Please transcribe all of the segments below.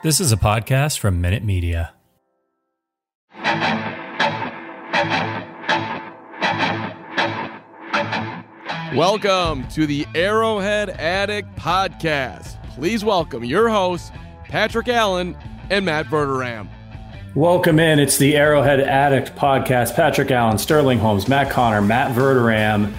This is a podcast from Minute Media. Welcome to the Arrowhead Addict Podcast. Please welcome your hosts, Patrick Allen and Matt Verderame. Welcome in. It's the Arrowhead Addict podcast. Patrick Allen, Sterling Holmes, Matt Conner, Matt Verderame.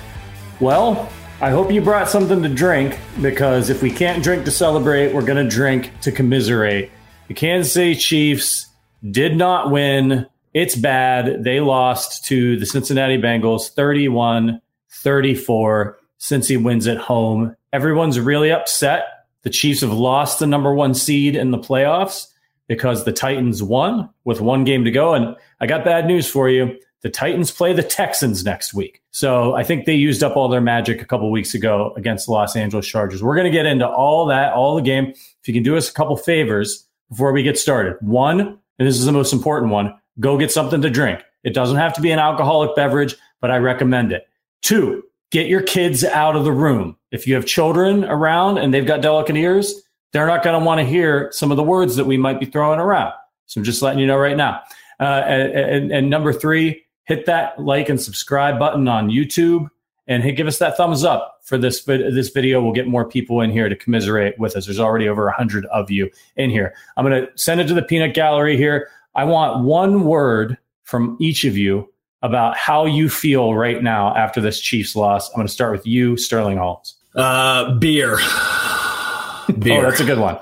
Well, I hope you brought something to drink because if we can't drink to celebrate, we're going to drink to commiserate. The Kansas City Chiefs did not win. It's bad. They lost to the Cincinnati Bengals 31 34. Cincy wins at home. Everyone's really upset. The Chiefs have lost the number one seed in the playoffs because the Titans won with one game to go. And I got bad news for you. The Titans play the Texans next week. So I think they used up all their magic a couple weeks ago against the Los Angeles Chargers. We're going to get into all that, all the game. If you can do us a couple favors before we get started. One, and this is the most important one, go get something to drink. It doesn't have to be an alcoholic beverage, but I recommend it. Two, get your kids out of the room. If you have children around and they've got delicate ears, they're not going to want to hear some of the words that we might be throwing around. So I'm just letting you know right now. Uh, and, and, number three, hit that like and subscribe button on YouTube and hit, give us that thumbs up for this this video. We'll get more people in here to commiserate with us. There's already over a hundred of you in here. I'm going to send it to the peanut gallery here. I want one word from each of you about how you feel right now after this Chiefs loss. I'm going to start with you, Sterling Holmes. Uh, beer. beer. Oh, that's a good one.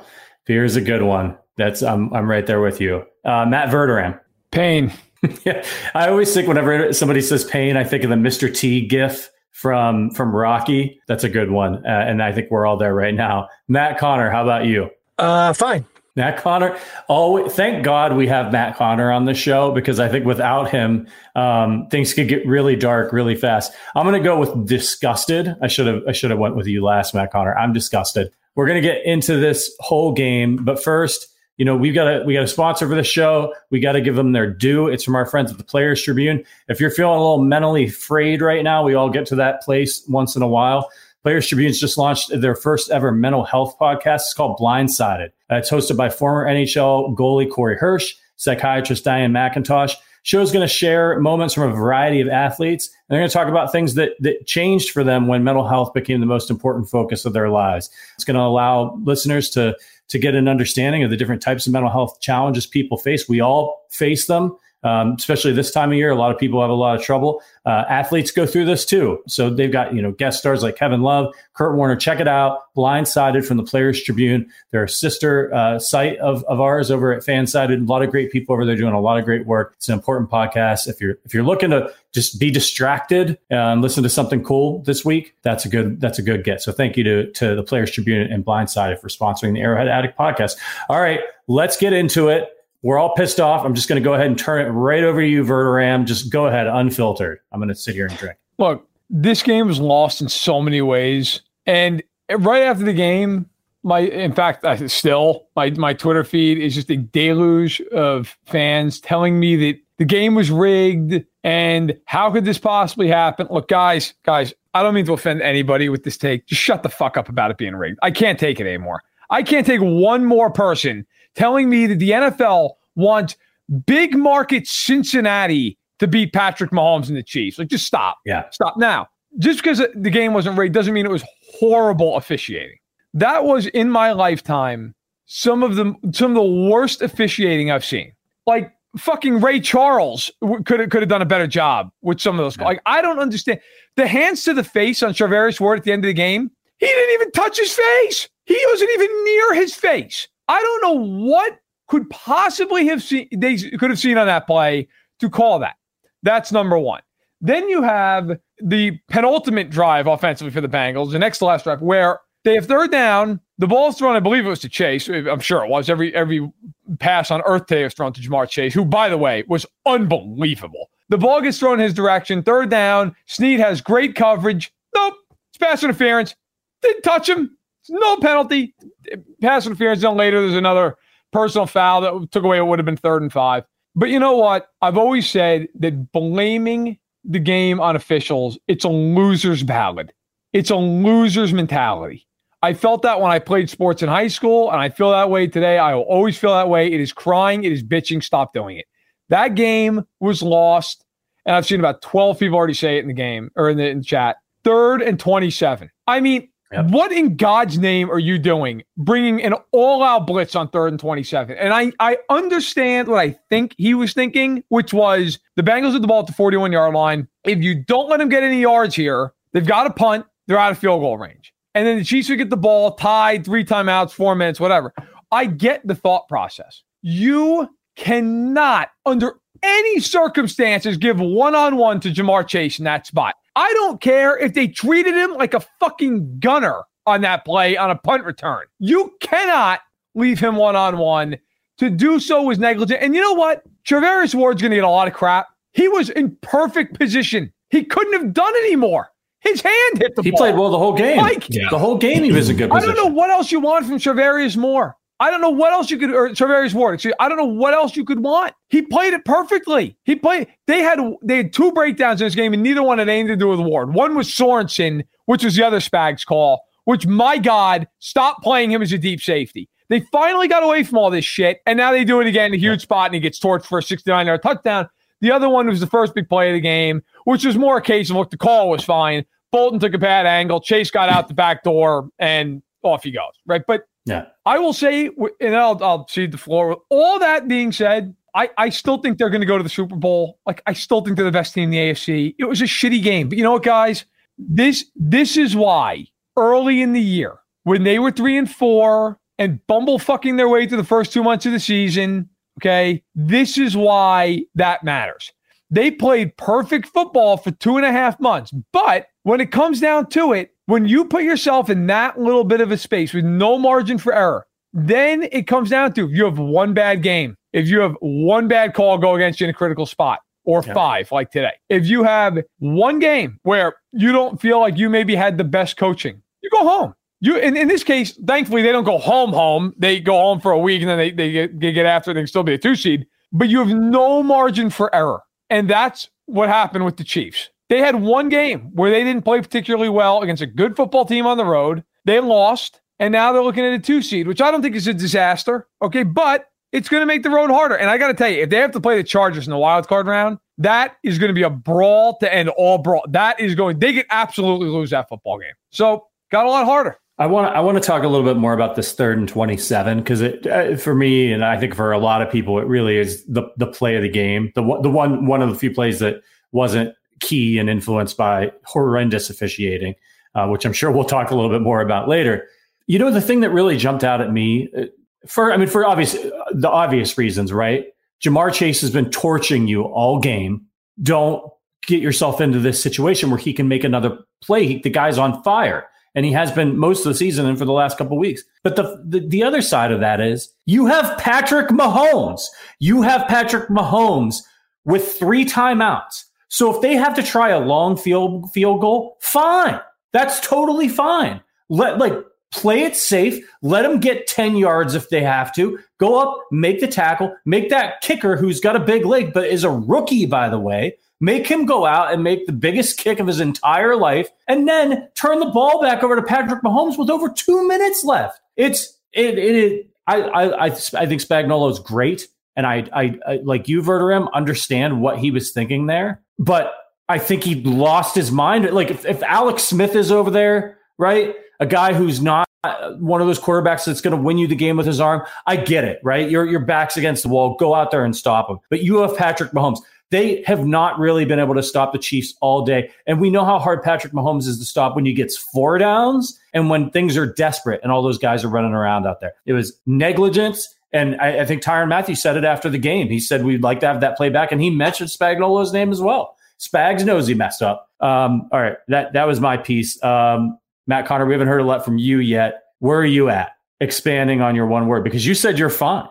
Beer is a good one. That's I'm I'm right there with you. Uh, Matt Verderame. Pain. yeah, I always think whenever somebody says pain, I think of the Mr. T gif from from Rocky. That's a good one, uh, and I think we're all there right now. Matt Conner, how about you? Uh, fine. Matt Conner. Oh, thank God we have Matt Conner on the show because I think without him, um, things could get really dark really fast. I'm going to go with disgusted. I should have I should have went with you last, Matt Conner. I'm disgusted. We're going to get into this whole game, but first, you know, we've got a we got a sponsor for the show. We got to give them their due. It's from our friends at the Players Tribune. If you're feeling a little mentally frayed right now, we all get to that place once in a while. Players Tribune's just launched their first ever mental health podcast. It's called Blindsided. It's hosted by former NHL goalie Corey Hirsch, psychiatrist Diane McIntosh. Show's going to share moments from a variety of athletes, and they're going to talk about things that that changed for them when mental health became the most important focus of their lives. It's going to allow listeners to to get an understanding of the different types of mental health challenges people face. We all face them um, especially this time of year. A lot of people have a lot of trouble. Uh, athletes go through this too. So they've got, you know, guest stars like Kevin Love, Kurt Warner. Check it out. Blindsided from the Players Tribune. They're a sister uh, site of, of ours over at Fansided. A lot of great people over there doing a lot of great work. It's an important podcast. If you're if you're looking to just be distracted and listen to something cool this week, that's a good that's a good get. So thank you to to the Players Tribune and Blindsided for sponsoring the Arrowhead Addict podcast. All right, let's get into it. We're all pissed off. I'm just going to go ahead and turn it right over to you, Verderame. Just go ahead, unfiltered. I'm going to sit here and drink. Look, this game was lost in so many ways. And right after the game, my in fact, I still my my Twitter feed is just a deluge of fans telling me that the game was rigged and how could this possibly happen? Look, guys, guys, I don't mean to offend anybody with this take. Just shut the fuck up about it being rigged. I can't take it anymore. I can't take one more person telling me that the NFL wants big market Cincinnati to beat Patrick Mahomes and the Chiefs. Like, just stop. Yeah. Stop. Now, just because the game wasn't rigged doesn't mean it was horrible officiating. That was in my lifetime some of the some of the worst officiating I've seen. Like fucking Ray Charles could have could have done a better job with some of those. Yeah. Like I don't understand the hands to the face on Charvarius Ward at the end of the game. He didn't even touch his face. He wasn't even near his face. I don't know what could possibly have seen they could have seen on that play to call that. That's number one. Then you have the penultimate drive offensively for the Bengals, the next to last drive, where they have third down. The ball's thrown, I believe it was to Chase. I'm sure it was. Every every pass on earth today was thrown to Ja'Marr Chase, who, by the way, was unbelievable. The ball gets thrown in his direction. Third down. Sneed has great coverage. Nope. It's pass interference. Didn't touch him. No penalty. Pass interference. Then later, there's another personal foul that took away. It would have been third and five. But you know what? I've always said that blaming the game on officials, it's a loser's ballad. It's a loser's mentality. I felt that when I played sports in high school, and I feel that way today. I will always feel that way. It is crying, it is bitching. Stop doing it. That game was lost, and I've seen about 12 people already say it in the game or in the, in the chat. Third and 27. I mean, Yep. What in God's name are you doing bringing an all out blitz on third and 27? And I, I understand what I think he was thinking, which was the Bengals at the ball at the 41 yard line. If you don't let them get any yards here, they've got a punt, they're out of field goal range. And then the Chiefs would get the ball tied, three timeouts, four minutes, whatever. I get the thought process. You cannot, under any circumstances, give one on one to Ja'Marr Chase in that spot. I don't care if they treated him like a fucking gunner on that play on a punt return. You cannot leave him one on one. To do so was negligent. And you know what? Charvarius Ward's going to get a lot of crap. He was in perfect position. He couldn't have done any more. His hand hit the he ball. played well the whole game. Yeah. The whole game he was in good position. I don't know what else you want from Charvarius Moore. I don't know what else you could, or Charvarius Ward. Excuse, I don't know what else you could want. He played it perfectly. He played. They had they had two breakdowns in this game, and neither one had anything to do with Ward. One was Sorensen, which was the other Spags call. Which, my God, stop playing him as a deep safety. They finally got away from all this shit, and now they do it again in a huge spot, and he gets torched for a 69 yard touchdown. The other one was the first big play of the game, which was more a case of look, the call was fine. Bolton took a bad angle. Chase got out the back door, and off he goes. Right, but yeah. I will say, and I'll, I'll cede the floor. All that being said, I, I still think they're going to go to the Super Bowl. Like, I still think they're the best team in the AFC. It was a shitty game. But you know what, guys? This this is why early in the year, when they were three and four and bumble fucking their way through the first two months of the season, okay, this is why that matters. They played perfect football for two and a half months. But when it comes down to it, when you put yourself in that little bit of a space with no margin for error, then it comes down to if you have one bad game, if you have one bad call go against you in a critical spot, or yeah. five like today. If you have one game where you don't feel like you maybe had the best coaching, you go home. You in, in this case, thankfully they don't go home home. They go home for a week and then they, they get, they get after it. They can still be a two seed, but you have no margin for error. And that's what happened with the Chiefs. They had one game where they didn't play particularly well against a good football team on the road. They lost, and now they're looking at a two seed, which I don't think is a disaster. Okay, but it's going to make the road harder. And I got to tell you, if they have to play the Chargers in the wild card round, that is going to be a brawl to end all brawl. That is going, they could absolutely lose that football game. So got a lot harder. I want I want to talk a little bit more about this third and twenty seven because it uh, for me and I think for a lot of people it really is the the play of the game the the one one of the few plays that wasn't key and influenced by horrendous officiating, uh, which I'm sure we'll talk a little bit more about later. You know, the thing that really jumped out at me uh, for, I mean, for obvious, the obvious reasons, right? Ja'Marr Chase has been torching you all game. Don't get yourself into this situation where he can make another play. The guy's on fire and he has been most of the season and for the last couple weeks. But the, the, the other side of that is you have Patrick Mahomes. You have Patrick Mahomes with three timeouts. So if they have to try a long field field goal, fine. That's totally fine. Let like play it safe, let them get 10 yards if they have to, go up, make the tackle, make that kicker who's got a big leg, but is a rookie, by the way, make him go out and make the biggest kick of his entire life, and then turn the ball back over to Patrick Mahomes with over two minutes left. It's, it, it, it I, I, I, think Spagnuolo is great. And I, I, I like you, Verderame, understand what he was thinking there. But I think he lost his mind. Like if, if Alex Smith is over there, right? A guy who's not one of those quarterbacks that's going to win you the game with his arm. I get it, right? Your your back's against the wall. Go out there and stop him. But you have Patrick Mahomes. They have not really been able to stop the Chiefs all day. And we know how hard Patrick Mahomes is to stop when he gets four downs and when things are desperate and all those guys are running around out there. It was negligence. And I, I think Tyrann Mathieu said it after the game. He said we'd like to have that play back. And he mentioned Spagnuolo's name as well. Spags knows he messed up. Um, all right, that that was my piece. Um, Matt Conner, we haven't heard a lot from you yet. Where are you at? Expanding on your one word because you said you're fine.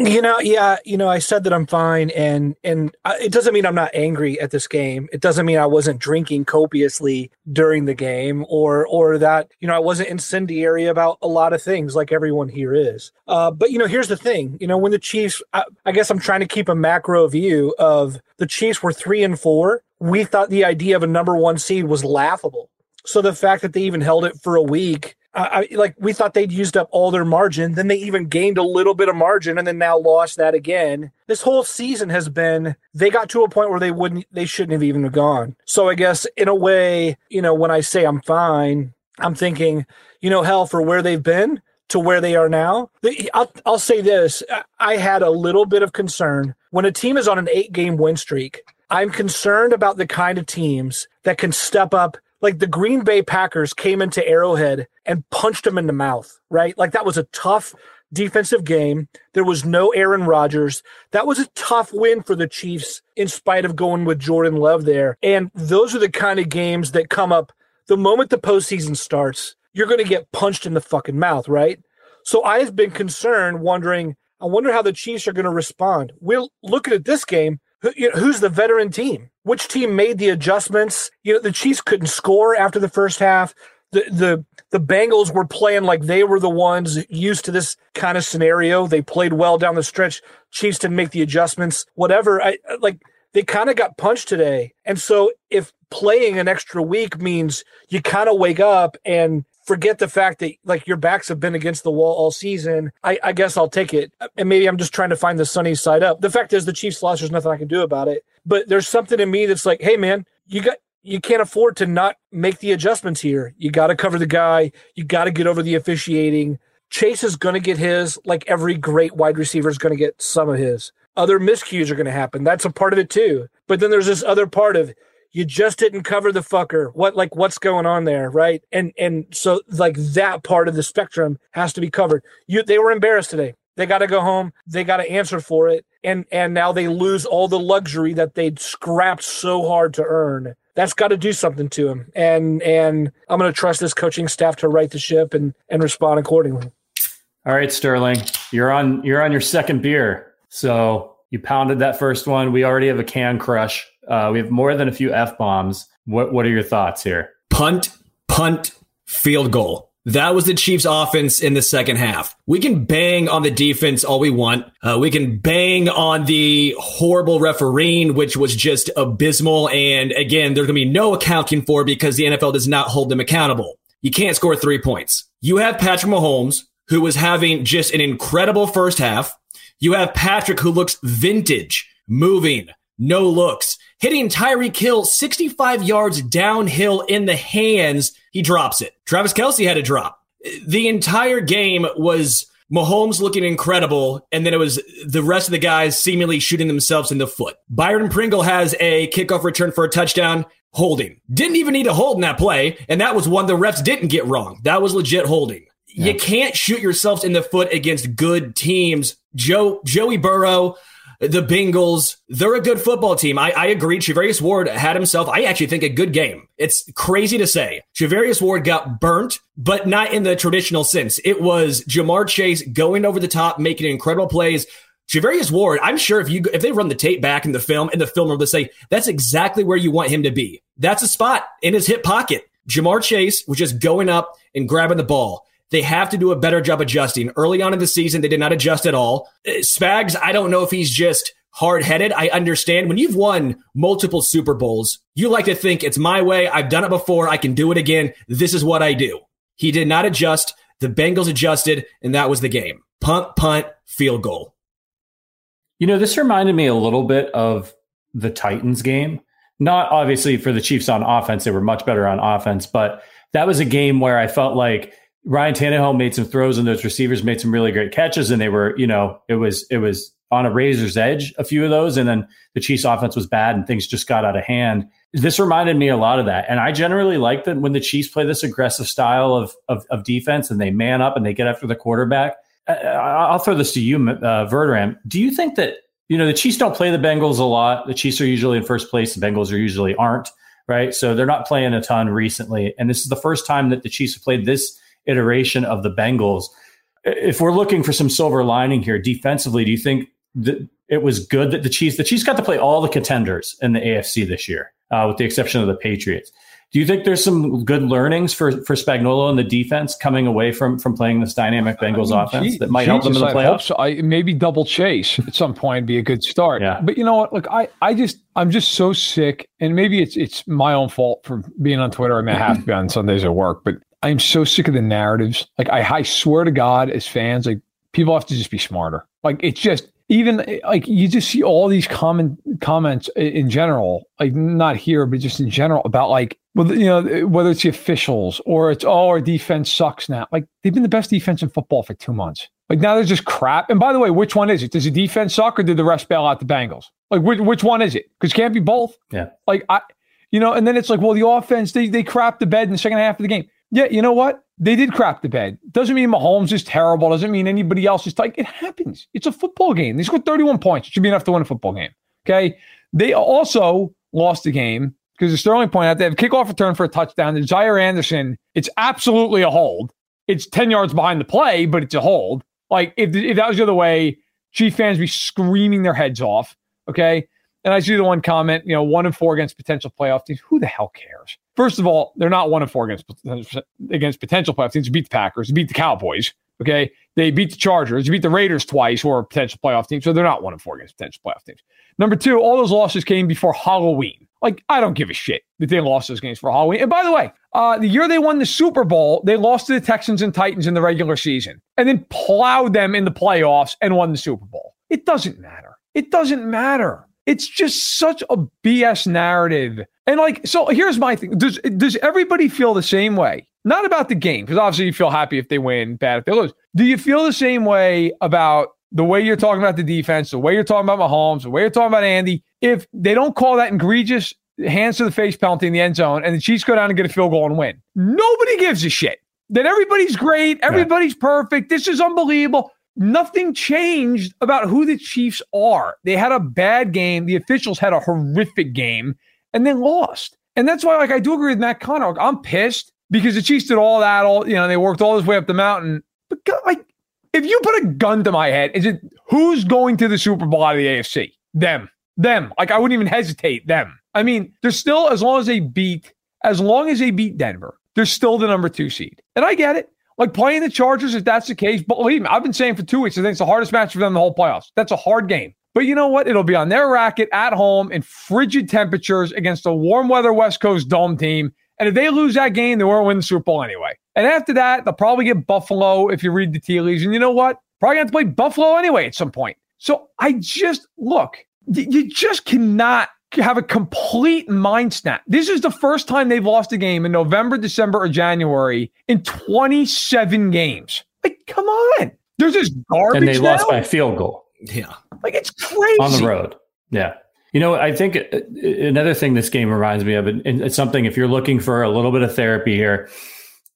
You know, yeah, you know, I said that I'm fine, and and it doesn't mean I'm not angry at this game. It doesn't mean I wasn't drinking copiously during the game, or or that you know I wasn't incendiary about a lot of things like everyone here is. Uh, but you know, here's the thing. You know, when the Chiefs, I, I guess I'm trying to keep a macro view of the Chiefs were three and four. We thought the idea of a number one seed was laughable. So the fact that they even held it for a week I, like we thought they'd used up all their margin. Then they even gained a little bit of margin and then now lost that again. This whole season has been they got to a point where they wouldn't they shouldn't have even gone. So I guess in a way, you know, when I say I'm fine, I'm thinking, you know, hell for where they've been to where they are now. I'll, I'll say this: I had a little bit of concern when a team is on an eight game win streak. I'm concerned about the kind of teams that can step up like the Green Bay Packers came into Arrowhead and punched them in the mouth, right? Like that was a tough defensive game. There was no Aaron Rodgers. That was a tough win for the Chiefs in spite of going with Jordan Love there. And those are the kind of games that come up the moment the postseason starts. You're going to get punched in the fucking mouth, right? So I've been concerned, wondering, I wonder how the Chiefs are going to respond. We're looking at this game. Who's the veteran team? Which team made the adjustments? You know, the Chiefs couldn't score after the first half. The the the Bengals were playing like they were the ones used to this kind of scenario. They played well down the stretch. Chiefs didn't make the adjustments. Whatever. I like they kind of got punched today. And so if playing an extra week means you kind of wake up and forget the fact that like your backs have been against the wall all season. I, I, guess I'll take it. And maybe I'm just trying to find the sunny side up. The fact is the Chiefs lost. There's nothing I can do about it. But there's something in me that's like, hey man, you got you can't afford to not make the adjustments here. You got to cover the guy. You got to get over the officiating. Chase is going to get his, like every great wide receiver is going to get some of his. Other miscues are going to happen. That's a part of it too. But then there's this other part of you just didn't cover the fucker. What like what's going on there, right? And and so like that part of the spectrum has to be covered. You they were embarrassed today. They got to go home. They got to answer for it. And and now they lose all the luxury that they'd scrapped so hard to earn. That's got to do something to them. And and I'm going to trust this coaching staff to right the ship and and respond accordingly. All right, Sterling, you're on you're on your second beer. So you pounded that first one. We already have a can crush. Uh, we have more than a few f bombs. What What are your thoughts here? Punt, punt, field goal. That was the Chiefs' offense in the second half. We can bang on the defense all we want. Uh, we can bang on the horrible refereeing, which was just abysmal. And again, there's going to be no accounting for because the NFL does not hold them accountable. You can't score three points. You have Patrick Mahomes, who was having just an incredible first half. You have Patrick, who looks vintage, moving, no looks hitting Tyreek Hill 65 yards downhill in the hands. He drops it. Travis Kelce had a drop. The entire game was Mahomes looking incredible, and then it was the rest of the guys seemingly shooting themselves in the foot. Byron Pringle has a kickoff return for a touchdown. Holding. Didn't even need a hold in that play, and that was one the refs didn't get wrong. That was legit holding. Yeah. You can't shoot yourself in the foot against good teams. Joe Joey Burrow the Bengals, they're a good football team. I, I agree. Charvarius Ward had himself, I actually think, a good game. It's crazy to say. Charvarius Ward got burnt, but not in the traditional sense. It was Ja'Marr Chase going over the top, making incredible plays. Charvarius Ward, I'm sure if you if they run the tape back in the film, and the film will say that's exactly where you want him to be. That's a spot in his hip pocket. Ja'Marr Chase was just going up and grabbing the ball. They have to do a better job adjusting. Early on in the season, they did not adjust at all. Uh, Spags, I don't know if he's just hard headed. I understand when you've won multiple Super Bowls, you like to think it's my way. I've done it before. I can do it again. This is what I do. He did not adjust. The Bengals adjusted, and that was the game. Punt, punt, field goal. You know, this reminded me a little bit of the Titans game. Not obviously for the Chiefs on offense, they were much better on offense, but that was a game where I felt like Ryan Tannehill made some throws and those receivers made some really great catches, and they were, you know, it was it was on a razor's edge, a few of those, and then the Chiefs offense was bad and things just got out of hand. This reminded me a lot of that. And I generally like that when the Chiefs play this aggressive style of, of, of defense and they man up and they get after the quarterback. I'll throw this to you, uh, Verderame. Do you think that, you know, the Chiefs don't play the Bengals a lot. The Chiefs are usually in first place. The Bengals are usually aren't, right? So they're not playing a ton recently. And this is the first time that the Chiefs have played this iteration of the Bengals. If we're looking for some silver lining here defensively, do you think that it was good that the Chiefs, the Chiefs got to play all the contenders in the AFC this year, uh, with the exception of the Patriots? Do you think there's some good learnings for for Spagnuolo and the defense coming away from from playing this dynamic Bengals I mean, offense geez, that might help them in the playoffs? So. I, maybe double chase at some point be a good start. Yeah. But you know what? Look, I I just I'm just so sick, and maybe it's it's my own fault for being on Twitter. I mean, I have to be on Sundays at work, but I'm so sick of the narratives. Like I I swear to God, as fans, like people have to just be smarter. Like it's just even like you just see all these common comments in general, like not here, but just in general about like, well, you know, whether it's the officials or it's, oh, our defense sucks now. Like they've been the best defense in football for two months. Like now they're just crap. And by the way, which one is it? Does the defense suck or did the rest bail out the Bengals? Like which, which one is it? Because can't be both. Yeah. Like I, you know, and then it's like, well, the offense, they, they crap the bed in the second half of the game. Yeah, you know what? They did crap the bed. Doesn't mean Mahomes is terrible. Doesn't mean anybody else is like it happens. It's a football game. They scored 31 points. It should be enough to win a football game. Okay. They also lost the game because the Sterling point out they have a kickoff return for a touchdown. The Jaire Anderson, it's absolutely a hold. It's 10 yards behind the play, but it's a hold. Like if, if that was the other way, Chief fans be screaming their heads off. Okay. And I see the one comment, you know, one and four against potential playoff teams. Who the hell cares? First of all, they're not one and four against against potential playoff teams. They beat the Packers, they beat the Cowboys. Okay, they beat the Chargers, they beat the Raiders twice, who are potential playoff team. So they're not one and four against potential playoff teams. Number two, all those losses came before Halloween. Like I don't give a shit that they lost those games for Halloween. And by the way, uh, the year they won the Super Bowl, they lost to the Texans and Titans in the regular season, and then plowed them in the playoffs and won the Super Bowl. It doesn't matter. It doesn't matter. It's just such a BS narrative. And like, so here's my thing. Does does everybody feel the same way? Not about the game, because obviously you feel happy if they win, bad if they lose. Do you feel the same way about the way you're talking about the defense, the way you're talking about Mahomes, the way you're talking about Andy? If they don't call that egregious hands to the face penalty in the end zone and the Chiefs go down and get a field goal and win, nobody gives a shit. That everybody's great, everybody's yeah. perfect. This is unbelievable nothing changed about who the Chiefs are. They had a bad game. The officials had a horrific game and then lost. And that's why, like, I do agree with Matt Conner. I'm pissed because the Chiefs did all that. All you know, they worked all this way up the mountain. But like, if you put a gun to my head, is it who's going to the Super Bowl out of the AFC? Them, them. Like, I wouldn't even hesitate. Them. I mean, they're still as long as they beat, as long as they beat Denver, they're still the number two seed. And I get it. Like playing the Chargers, if that's the case, believe me, I've been saying for two weeks, I think it's the hardest match for them in the whole playoffs. That's a hard game. But you know what? It'll be on their racket at home in frigid temperatures against a warm weather West Coast dome team. And if they lose that game, they won't win the Super Bowl anyway. And after that, they'll probably get Buffalo if you read the tea leaves. And you know what? Probably have to play Buffalo anyway at some point. So I just look, you just cannot have a complete mind snap. This is the first time they've lost a game in November, December, or January in 27 games. Like, come on. There's this garbage. And they now? lost by a field goal. Yeah. Like, it's crazy. On the road. Yeah. You know, I think uh, another thing this game reminds me of, and it's something if you're looking for a little bit of therapy here,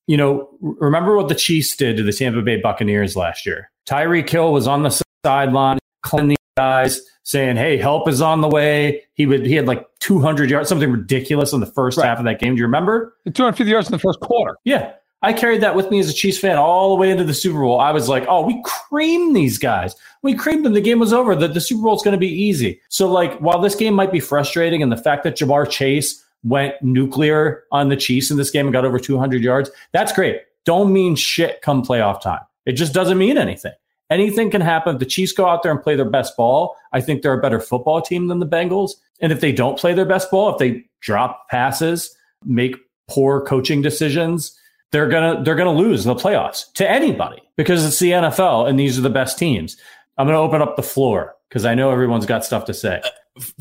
you know, remember what the Chiefs did to the Tampa Bay Buccaneers last year? Tyreek Hill was on the sideline, cleaning guys saying, "Hey, help is on the way." He would he had like 200 yards, something ridiculous in the first right. half of that game. Do you remember? 250 yards in the first quarter. Yeah. I carried that with me as a Chiefs fan all the way into the Super Bowl. I was like, "Oh, we creamed these guys. We creamed them. The game was over. The, the Super Bowl is going to be easy." So, like, while this game might be frustrating, and the fact that Ja'Marr Chase went nuclear on the Chiefs in this game and got over 200 yards, that's great. don't mean shit come playoff time. It just doesn't mean anything. Anything can happen. If the Chiefs go out there and play their best ball, I think they're a better football team than the Bengals. And if they don't play their best ball, if they drop passes, make poor coaching decisions, they're gonna they're gonna lose in the playoffs to anybody because it's the NFL and these are the best teams. I'm gonna open up the floor because I know everyone's got stuff to say.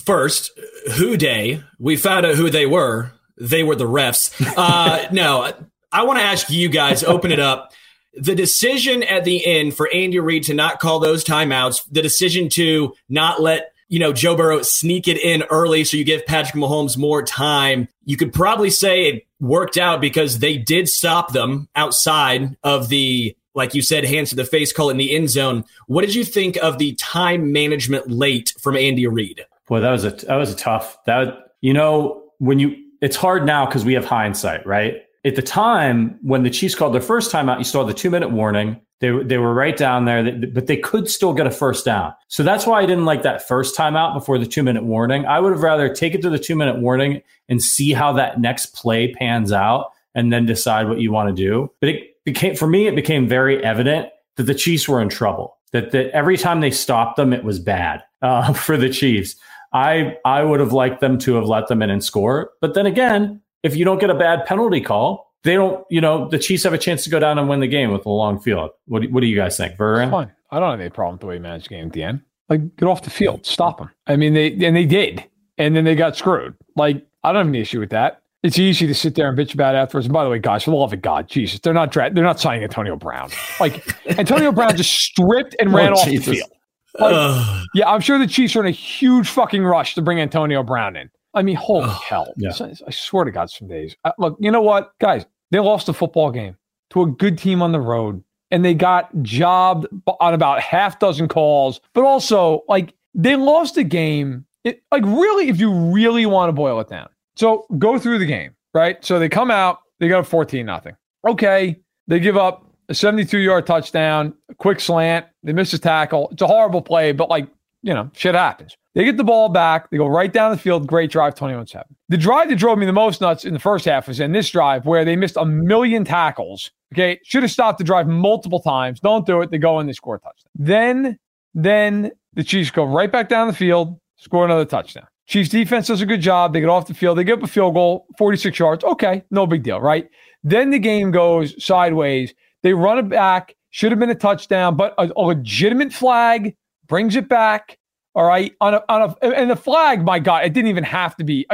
First, who day? We found out who they were. They were the refs. Uh, no, I want to ask you guys. Open it up. The decision at the end for Andy Reid to not call those timeouts, the decision to not let you know Joe Burrow sneak it in early, so you give Patrick Mahomes more time. You could probably say it worked out because they did stop them outside of the like you said, hands to the face call in the end zone. What did you think of the time management late from Andy Reid? Boy, that was a that was a tough that you know when you it's hard now because we have hindsight, right? At the time when the Chiefs called their first timeout, you saw the two minute warning. They they were right down there, but they could still get a first down. So that's why I didn't like that first timeout before the two minute warning. I would have rather take it to the two minute warning and see how that next play pans out, and then decide what you want to do. But it became for me, it became very evident that the Chiefs were in trouble. That that every time they stopped them, it was bad uh, for the Chiefs. I I would have liked them to have let them in and score. But then again, if you don't get a bad penalty call, they don't. You know, the Chiefs have a chance to go down and win the game with a long field. What do, what do you guys think, Vernon? Fine. I don't have any problem with the way he managed the game at the end. Like, get off the field, stop them. I mean, they and they did, and then they got screwed. Like, I don't have any issue with that. It's easy to sit there and bitch about it afterwards. And by the way, guys, for the love of God, Jesus, they're not dra- they're not signing Antonio Brown. Like Antonio Brown just stripped and oh, ran oh, off Jesus. the field. Like, yeah, I'm sure the Chiefs are in a huge fucking rush to bring Antonio Brown in. I mean, holy hell! Yeah. I swear to God, some days. Uh, look, you know what, guys? They lost a football game to a good team on the road, and they got jobbed on about half dozen calls. But also, like, they lost a game. It, like, really, if you really want to boil it down, so go through the game, right? So they come out, they got a 14 nothing. Okay, they give up a 72 yard touchdown, a quick slant, they miss a tackle. It's a horrible play, but like, you know, shit happens. They get the ball back. They go right down the field. Great drive, 21 7. The drive that drove me the most nuts in the first half was in this drive where they missed a million tackles. Okay. Should have stopped the drive multiple times. Don't do it. They go and they score a touchdown. Then, then the Chiefs go right back down the field, score another touchdown. Chiefs defense does a good job. They get off the field. They give up a field goal, 46 yards. Okay, no big deal, right? Then the game goes sideways. They run it back. Should have been a touchdown, but a, a legitimate flag brings it back. All right, on a, on a and the flag, my God, it didn't even have to be.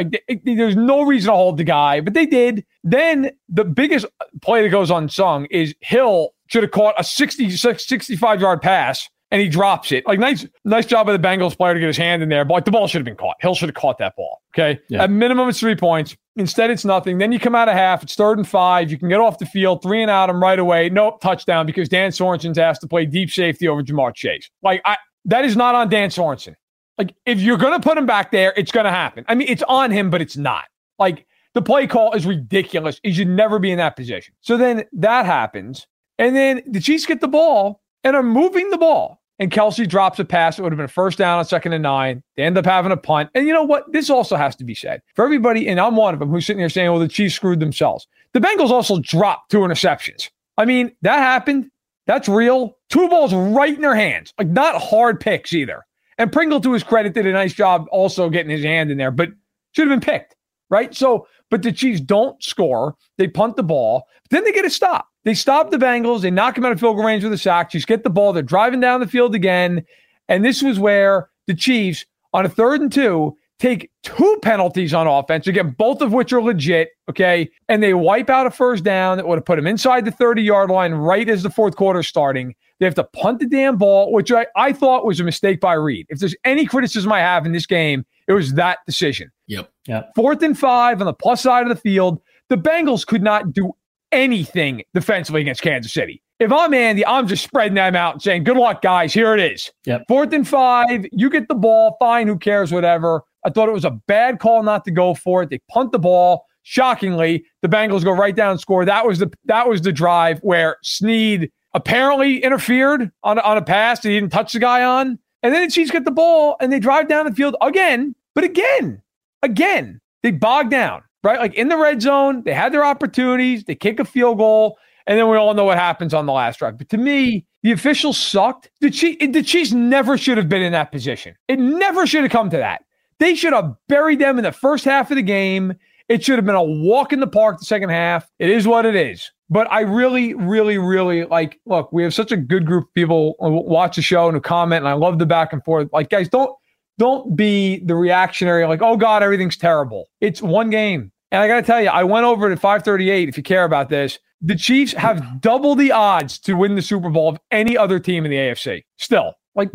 There's no reason to hold the guy, but they did. Then the biggest play that goes unsung is Hill should have caught a 60, 65 yard pass and he drops it. Like nice, nice job of the Bengals player to get his hand in there, but like the ball should have been caught. Hill should have caught that ball. Okay, yeah. at minimum it's three points. Instead, it's nothing. Then you come out of half. It's third and five. You can get off the field, three and out him right away. Nope, touchdown because Dan Sorensen's asked to play deep safety over Ja'Marr Chase. Like I, that is not on Dan Sorensen. Like if you're gonna put him back there, it's gonna happen. I mean, it's on him, but it's not. Like the play call is ridiculous. He should never be in that position. So then that happens, and then the Chiefs get the ball and are moving the ball and Kelce drops a pass. It would have been a first down on second and nine. They end up having a punt. And you know what? This also has to be said for everybody, and I'm one of them who's sitting here saying, well, the Chiefs screwed themselves. The Bengals also dropped two interceptions. I mean, that happened. That's real. Two balls right in their hands. Like, not hard picks either. And Pringle, to his credit, did a nice job also getting his hand in there, but should have been picked, right? So, but the Chiefs don't score. They punt the ball. Then they get a stop. They stop the Bengals. They knock them out of field goal range with a sack. Chiefs get the ball. They're driving down the field again. And this was where the Chiefs, on a third and two, take two penalties on offense, again, both of which are legit. Okay. And they wipe out a first down that would have put them inside the 30 yard line right as the fourth quarter starting. They have to punt the damn ball, which I, I thought was a mistake by Reid. If there's any criticism I have in this game, it was that decision. Yep. Yeah. Fourth and five on the plus side of the field. The Bengals could not do anything defensively against Kansas City. If I'm Andy, I'm just spreading them out and saying, good luck, guys. Here it is. Yep. Fourth and five. You get the ball. Fine. Who cares? Whatever. I thought it was a bad call not to go for it. They punt the ball. Shockingly, the Bengals go right down and score. That was the that was the drive where Sneed apparently interfered on, on a pass that he didn't touch the guy on. And then the Chiefs get the ball and they drive down the field again. But again, again, they bog down right? Like in the red zone, they had their opportunities. They kick a field goal. And then we all know what happens on the last drive. But to me, the officials sucked. The Chiefs, the Chiefs never should have been in that position. It never should have come to that. They should have buried them in the first half of the game. It should have been a walk in the park the second half. It is what it is. But I really, really, really like. Look, we have such a good group of people who watch the show and who comment, and I love the back and forth. Like, guys, don't don't be the reactionary. Like, oh God, everything's terrible. It's one game, and I got to tell you, I went over to 538. If you care about this, the Chiefs have double the odds to win the Super Bowl of any other team in the AFC. Still, like,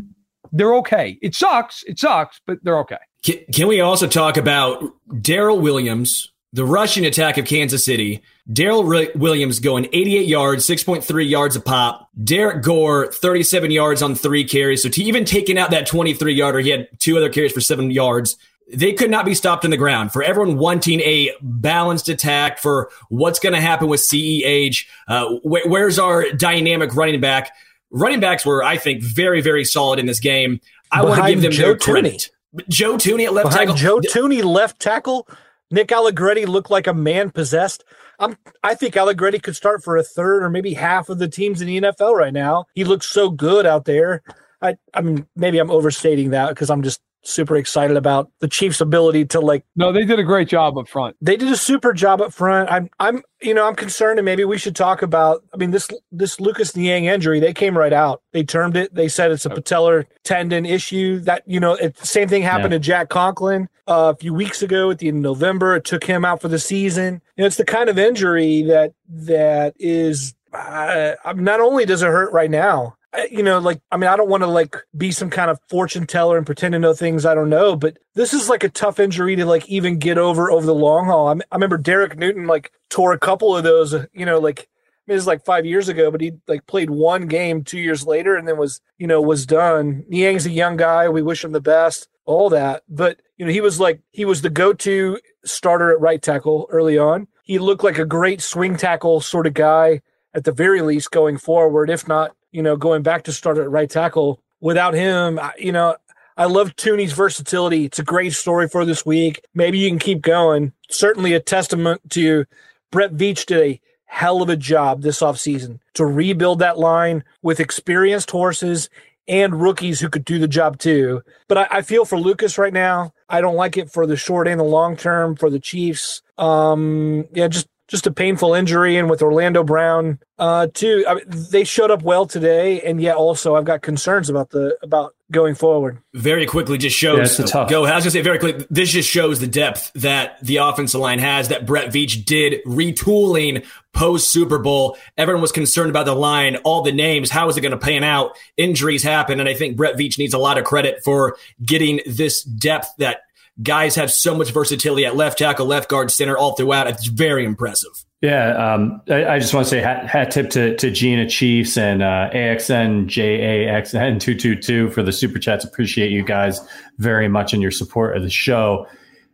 they're okay. It sucks. It sucks, but they're okay. Can, can we also talk about Darrel Williams, the rushing attack of Kansas City? Darrel Williams going 88 yards, 6.3 yards a pop. Derrick Gore, 37 yards on three carries. So to even taking out that 23 yarder, he had two other carries for seven yards. They could not be stopped in the ground. For everyone wanting a balanced attack, for what's going to happen with CEH, uh, wh- where's our dynamic running back? Running backs were, I think, very, very solid in this game. I want to give them Joe their Thuney. Joe Thuney at left Behind tackle. Joe Thuney left tackle, Nick Allegretti looked like a man possessed. I'm, I think Allegretti could start for a third or maybe half of the teams in the NFL right now. He looks so good out there. I, I mean, maybe I'm overstating that because I'm just super excited about the Chiefs' ability to like. No, they did a great job up front. They did a super job up front. I'm, I'm, you know, I'm concerned, and maybe we should talk about. I mean, this this Lucas Niang injury, they came right out. They termed it. They said it's a patellar tendon issue. That you know, it, same thing happened Yeah. to Jack Conklin uh, a few weeks ago at the end of November. It took him out for the season. You know, it's the kind of injury that that is. Uh, not only does it hurt right now, you know, like I mean, I don't want to like be some kind of fortune teller and pretend to know things I don't know, but this is like a tough injury to like even get over over the long haul. I, I remember Derek Newton like tore a couple of those, you know, like I mean, it was like five years ago, but he like played one game two years later and then was you know was done. Niang's a young guy. We wish him the best. All that, but you know, he was like he was the go-to starter at right tackle early on. He looked like a great swing tackle sort of guy at the very least going forward, if not, you know, going back to start at right tackle. Without him, you know, I love Thuney's versatility. It's a great story for this week. Maybe you can keep going. Certainly a testament to Brett Veach did a hell of a job this offseason to rebuild that line with experienced horses and rookies who could do the job too. But I, I feel for Lucas right now. I don't like it for the short and the long term for the Chiefs. Um, yeah, just just a painful injury, and with Orlando Brown, uh, too. I mean, they showed up well today, and yet also I've got concerns about the about going forward. very quickly just shows Yeah, tough- go. I was gonna say very quickly. This just shows the depth that the offensive line has. That Brett Veach did retooling post Super Bowl. Everyone was concerned about the line, all the names. How is it going to pan out? Injuries happen, and I think Brett Veach needs a lot of credit for getting this depth that guys have so much versatility at left tackle, left guard, center, all throughout. It's very impressive. Yeah, um, I, I just want to say hat, hat tip to, to Gina Chiefs and uh, AXN JAXN two two two for the super chats. Appreciate you guys very much and your support of the show.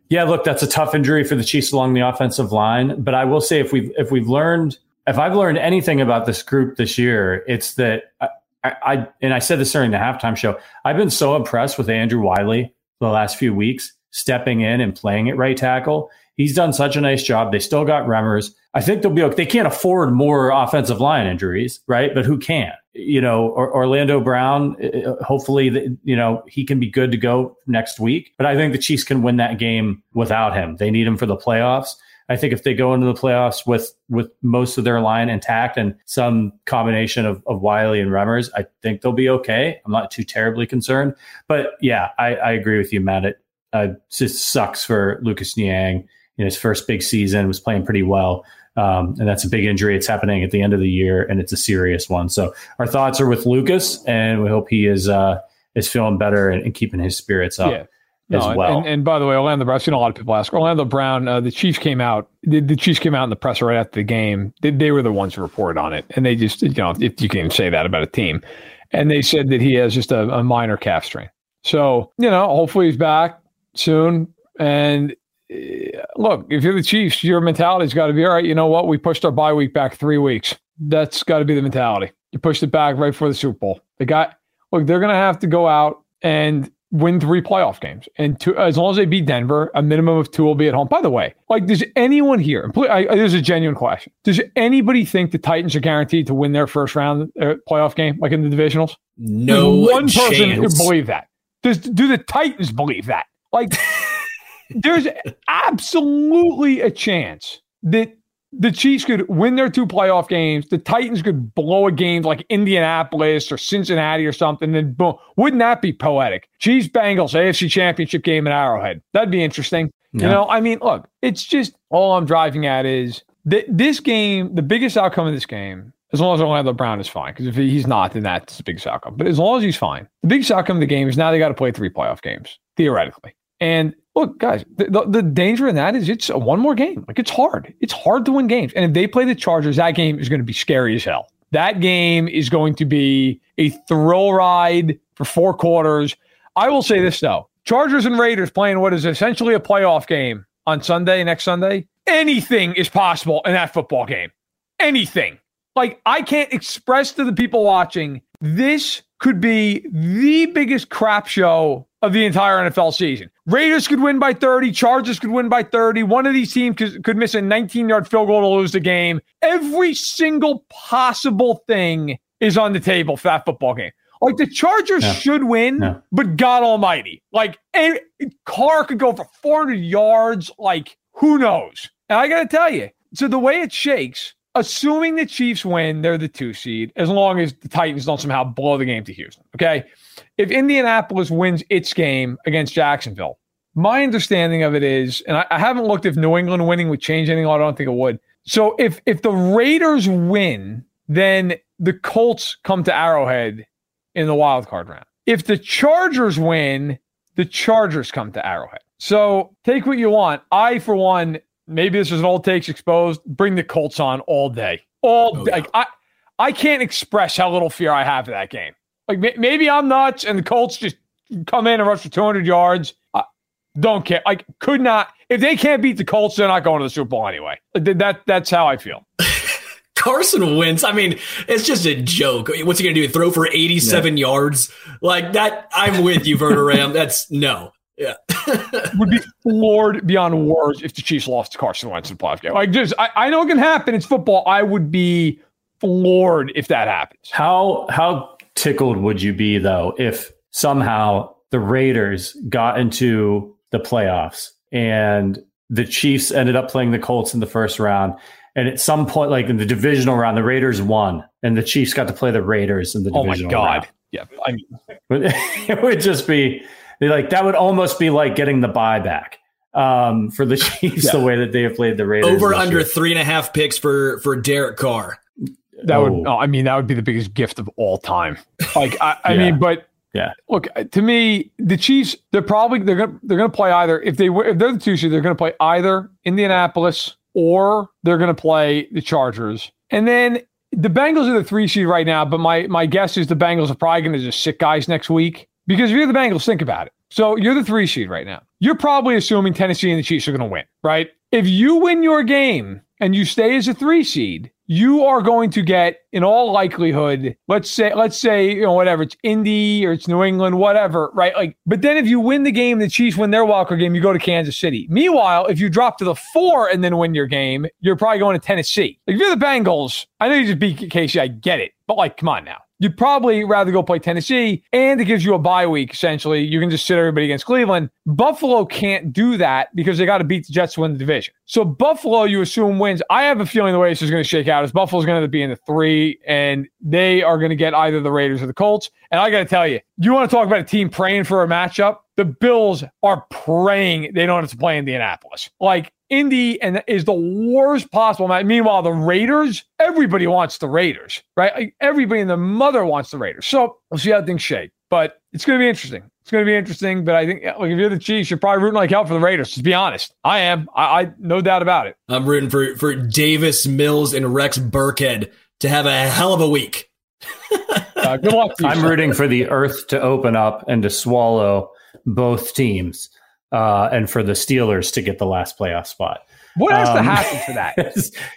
Yeah, look, that's a tough injury for the Chiefs along the offensive line. But I will say, if we've if we've learned, if I've learned anything about this group this year, it's that I, I and I said this during the halftime show. I've been so impressed with Andrew Wiley the last few weeks, stepping in and playing at right tackle. He's done such a nice job. They still got Remmers. I think they'll be okay. They can't afford more offensive line injuries, right? But who can? You know, or, Orlando Brown. uh, Hopefully, you know he can be good to go next week. But I think the Chiefs can win that game without him. They need him for the playoffs. I think if they go into the playoffs with with most of their line intact and some combination of, of Wylie and Remmers, I think they'll be okay. I'm not too terribly concerned. But yeah, I, I agree with you, Matt. It uh, just sucks for Lucas Niang in his first big season, was playing pretty well. Um, and that's a big injury. It's happening at the end of the year, and it's a serious one. So our thoughts are with Lucas, and we hope he is uh, is feeling better and, and keeping his spirits up Yeah. as No, well. And, and by the way, Orlando Brown, I've seen a lot of people ask Orlando Brown. Uh, the Chiefs came out. The, the Chiefs came out in the presser right after the game. They, they were the ones who reported on it, and they just you know if you can even say that about a team, and they said that he has just a, a minor calf strain. So you know, hopefully he's back soon. And uh, look, if you're the Chiefs, your mentality's got to be all right. You know what? We pushed our bye week back three weeks. That's got to be the mentality. You pushed it back right before the Super Bowl. They got look, they're going to have to go out and win three playoff games, and two, as long as they beat Denver, a minimum of two will be at home. By the way, like, does anyone here? I, I, There's a genuine question. Does anybody think the Titans are guaranteed to win their first round uh, playoff game, like in the divisionals? No There's one person chance. who believe that. Does do the Titans believe that? Like, there's absolutely a chance that the Chiefs could win their two playoff games. The Titans could blow a game like Indianapolis or Cincinnati or something. Then boom, wouldn't that be poetic? Chiefs Bengals AFC Championship game at Arrowhead. That'd be interesting. You know, I mean, look, it's just all I'm driving at is that this game. The biggest outcome of this game. As long as Orlando Brown is fine, because if he's not, then that's the biggest outcome. But as long as he's fine, the biggest outcome of the game is now they got to play three playoff games, theoretically. And look, guys, the, the, danger in that is it's a one more game. Like it's hard. It's hard to win games. And if they play the Chargers, that game is going to be scary as hell. That game is going to be a thrill ride for four quarters. I will say this though Chargers and Raiders playing what is essentially a playoff game on Sunday, next Sunday. Anything is possible in that football game. Anything. Like, I can't express to the people watching, this could be the biggest crap show of the entire NFL season. Raiders could win by 30, Chargers could win by 30. One of these teams could, could miss a 19 yard field goal to lose the game. Every single possible thing is on the table for that football game. Like the Chargers should win, but God Almighty, like any Carr could go for 400 yards. Like who knows? And I got to tell you, so the way it shakes, assuming the Chiefs win, they're the two seed, as long as the Titans don't somehow blow the game to Houston. Okay, if Indianapolis wins its game against Jacksonville, my understanding of it is, and I, I haven't looked if New England winning would change anything. I don't think it would. So if if the Raiders win, then the Colts come to Arrowhead in the wild card round. If the Chargers win, the Chargers come to Arrowhead. So take what you want. I, for one, maybe this is an old takes exposed. Bring the Colts on all day, all Oh, day. yeah. Like I, I can't express how little fear I have of that game. Like may- maybe I'm nuts, and the Colts just come in and rush for 200 yards. I don't care. Like could not. If they can't beat the Colts, they're not going to the Super Bowl anyway. That that's how I feel. Carson Wentz. I mean, it's just a joke. What's he going to do? Throw for 87 yards? Like that? I'm with you, Verderame. That's no. Yeah. would be floored beyond words if the Chiefs lost to Carson Wentz in the playoff game. Like, just I, I know it can happen. It's football. I would be floored if that happens. How how tickled would you be though if somehow the Raiders got into the playoffs and the Chiefs ended up playing the Colts in the first round and at some point like in the divisional round the Raiders won and the Chiefs got to play the Raiders in the divisional round. Oh my god. round. Yeah, I mean, it would just be like that would almost be like getting the buyback um, for the Chiefs the way that they have played the Raiders. Over under year. three and a half picks for for Derek Carr. that would. Oh. Oh, I mean, that would be the biggest gift of all time. Like, I, I Yeah. mean, but Yeah. look to me, the Chiefs. They're probably they're gonna they're gonna play either if they if they're the two seed, they're gonna play either Indianapolis or they're gonna play the Chargers, and then. The Bengals are the three seed right now, but my my guess is the Bengals are probably going to just sit guys next week because if you're the Bengals, think about it. So you're the three seed right now. You're probably assuming Tennessee and the Chiefs are going to win, right? If you win your game and you stay as a three seed, you are going to get, in all likelihood, let's say, let's say, you know, whatever, it's Indy or it's New England, whatever, right? Like, but then if you win the game, the Chiefs win their Walker game, you go to Kansas City. Meanwhile, if you drop to the four and then win your game, you're probably going to Tennessee. Like, if you're the Bengals, I know you just beat KC, I get it, but like, come on now. You'd probably rather go play Tennessee, and it gives you a bye week, essentially. You can just sit everybody against Cleveland. Buffalo can't do that because they got to beat the Jets to win the division. So, Buffalo, you assume wins. I have a feeling the way this is going to shake out is Buffalo's going to be in the three, and they are going to get either the Raiders or the Colts. And I got to tell you, you want to talk about a team praying for a matchup? The Bills are praying they don't have to play Indianapolis. Like, Indy and is the worst possible match. Meanwhile, the Raiders, everybody wants the Raiders, right? Like, everybody and their mother wants the Raiders. So we'll see how things shake. But it's going to be interesting. It's going to be interesting. But I think, like, if you're the Chiefs, you're probably rooting like hell for the Raiders. To be honest, I am. I, I no doubt about it. I'm rooting for for Davis Mills and Rex Burkhead to have a hell of a week. Uh, good luck. To you, I'm sir. rooting for the earth to open up and to swallow both teams, uh, and for the Steelers to get the last playoff spot. What has to Um, happen for that?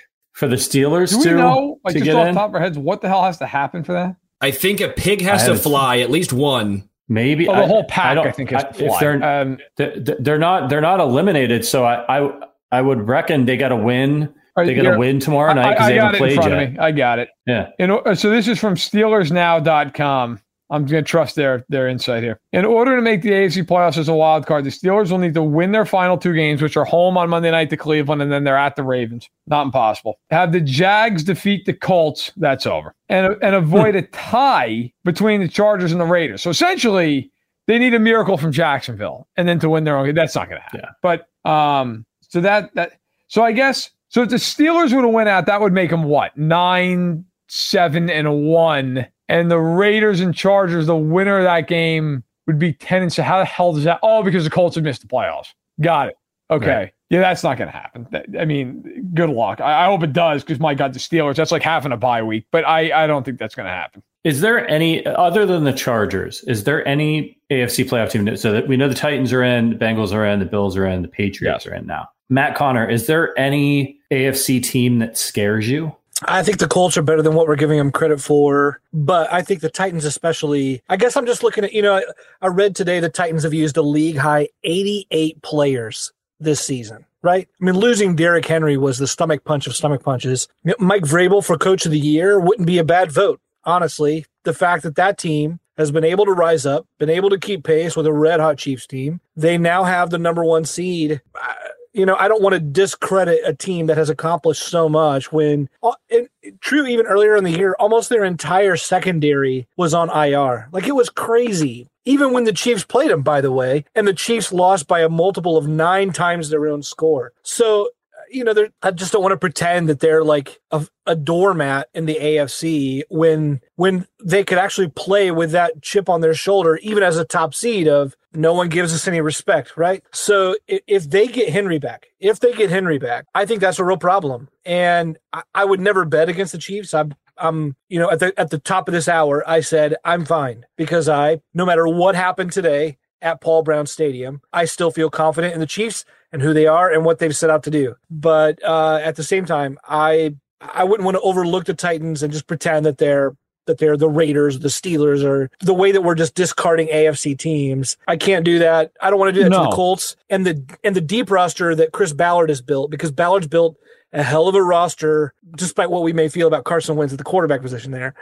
for the Steelers Do we to, know, like, to just get off the in. top of our heads, what the hell has to happen for that? I think a pig has I to fly, at least one, Maybe well, the I, whole pack. I, I think is I, if they're um, they're not they're not eliminated. So I I, I would reckon they got to win. They got to win tomorrow night because they haven't played yet. I got it. Yeah. And so this is from SteelersNow.com. I'm going to trust their their insight here. In order to make the AFC playoffs as a wild card, the Steelers will need to win their final two games, which are home on Monday night to Cleveland, and then they're at the Ravens. Not impossible. Have the Jags defeat the Colts. That's over, and and avoid a tie between the Chargers and the Raiders. So essentially, they need a miracle from Jacksonville, and then to win their own. That's not going to happen. Yeah. But um, so that that so I guess so if the Steelers were to win out, that would make them what nine, seven, and one and the Raiders and Chargers, the winner of that game would be 10 and so how the hell does that? Oh, because the Colts have missed the playoffs. Got it. Okay. Right. Yeah, that's not going to happen. I mean, good luck. I, I hope it does because my God, the Steelers, that's like having a bye week, but I, I don't think that's going to happen. Is there any, other than the Chargers, is there any AFC playoff team? So that we know the Titans are in, the Bengals are in, the Bills are in, the Patriots are in now. Matt Conner, is there any AFC team that scares you? I think the Colts are better than what we're giving them credit for, but I think the Titans, especially, I guess I'm just looking at, you know, I, read today the Titans have used a league high 88 players this season, right? I mean, losing Derrick Henry was the stomach punch of stomach punches. Mike Vrabel for coach of the year wouldn't be a bad vote, honestly. The fact that that team has been able to rise up, been able to keep pace with a red hot Chiefs team. They now have the number one seed you know, I don't want to discredit a team that has accomplished so much when, uh, true, even earlier in the year, almost their entire secondary was on IR. Like it was crazy. Even when the Chiefs played them, by the way, and the Chiefs lost by a multiple of nine times their own score. So you know, I just don't want to pretend that they're like a, a, doormat in the AFC when when they could actually play with that chip on their shoulder, even as a top seed of no one gives us any respect, right? So if they get Henry back, if they get Henry back, I think that's a real problem. And I, I would never bet against the Chiefs. I'm I'm, you know, at the at the top of this hour, I said I'm fine because I, no matter what happened today at Paul Brown Stadium, I still feel confident in the Chiefs and who they are and what they've set out to do. But uh, at the same time, I I wouldn't want to overlook the Titans and just pretend that they're that they're the Raiders, the Steelers, or the way that we're just discarding AFC teams. I can't do that. I don't want to do that no. to the Colts and the and the deep roster that Chris Ballard has built because Ballard's built a hell of a roster, despite what we may feel about Carson Wentz at the quarterback position there.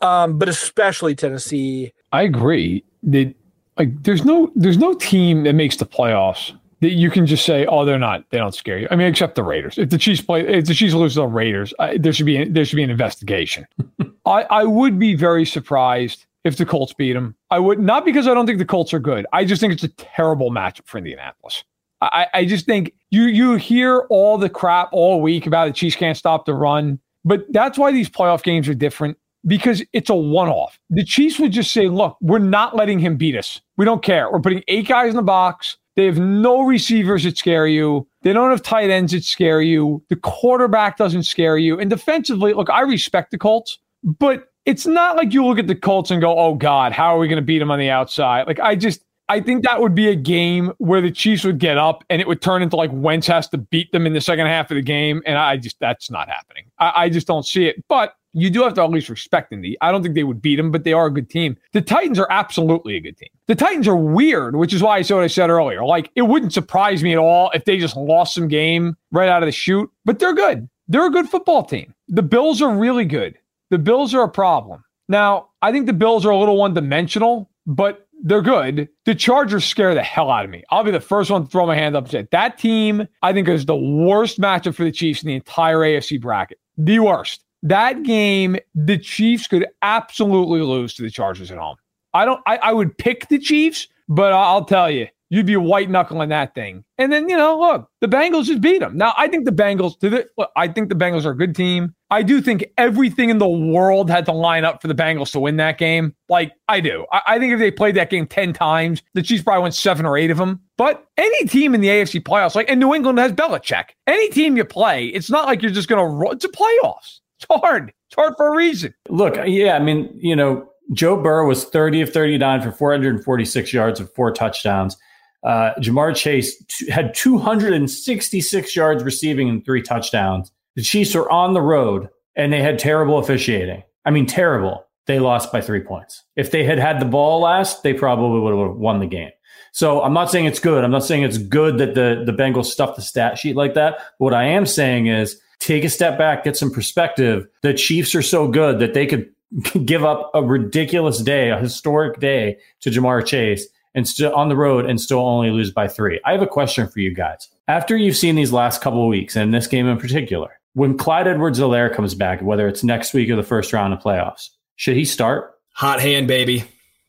Um, but especially Tennessee. I agree. That like there's no there's no team that makes the playoffs that you can just say, oh, they're not, they don't scare you. I mean, except the Raiders. If the Chiefs play, if the Chiefs lose to the Raiders, I, there should be there should be an investigation. I, I would be very surprised if the Colts beat them. I would not because I don't think the Colts are good. I just think it's a terrible matchup for Indianapolis. I, I just think you you hear all the crap all week about the Chiefs can't stop the run, but that's why these playoff games are different because it's a one off. The Chiefs would just say, look, we're not letting him beat us. We don't care. We're putting eight guys in the box. They have no receivers that scare you. They don't have tight ends that scare you. The quarterback doesn't scare you. And defensively, look, I respect the Colts, but it's not like you look at the Colts and go, oh God, how are we going to beat them on the outside? Like, I just, I think that would be a game where the Chiefs would get up and it would turn into like Wentz has to beat them in the second half of the game. And I just, that's not happening. I, I just don't see it. But you do have to at least respect Indy. I don't think they would beat them, but they are a good team. The Titans are absolutely a good team. The Titans are weird, which is why I said what I said earlier. Like, it wouldn't surprise me at all if they just lost some game right out of the chute, but they're good. They're a good football team. The Bills are really good. The Bills are a problem. Now, I think the Bills are a little one dimensional, but they're good. The Chargers scare the hell out of me. I'll be the first one to throw my hand up and say that team, I think, is the worst matchup for the Chiefs in the entire AFC bracket. The worst. That game, the Chiefs could absolutely lose to the Chargers at home. I don't. I, I would pick the Chiefs, but I'll tell you, you'd be white knuckling that thing. And then you know, look, the Bengals just beat them. Now I think the Bengals. To The, I think the Bengals are a good team. I do think everything in the world had to line up for the Bengals to win that game. Like I do. I, I think if they played that game ten times, the Chiefs probably won seven or eight of them. But any team in the AFC playoffs, like and New England has Belichick. Any team you play, it's not like you're just going to. It's a playoffs. It's hard. It's hard for a reason. Look, yeah, I mean, you know, Joe Burrow was 30 of 39 for 446 yards with four touchdowns. Uh, Ja'Marr Chase t- had 266 yards receiving and three touchdowns. The Chiefs were on the road and they had terrible officiating. I mean, terrible. they lost by three points. If they had had the ball last, they probably would have won the game. So I'm not saying it's good. I'm not saying it's good that the, the Bengals stuffed the stat sheet like that. What I am saying is take a step back, get some perspective. The Chiefs are so good that they could give up a ridiculous day, a historic day to Ja'Marr Chase and still on the road and still only lose by three. I have a question for you guys. After you've seen these last couple of weeks and this game in particular, when Clyde Edwards-Helaire comes back, whether it's next week or the first round of playoffs, should he start? Hot hand, baby.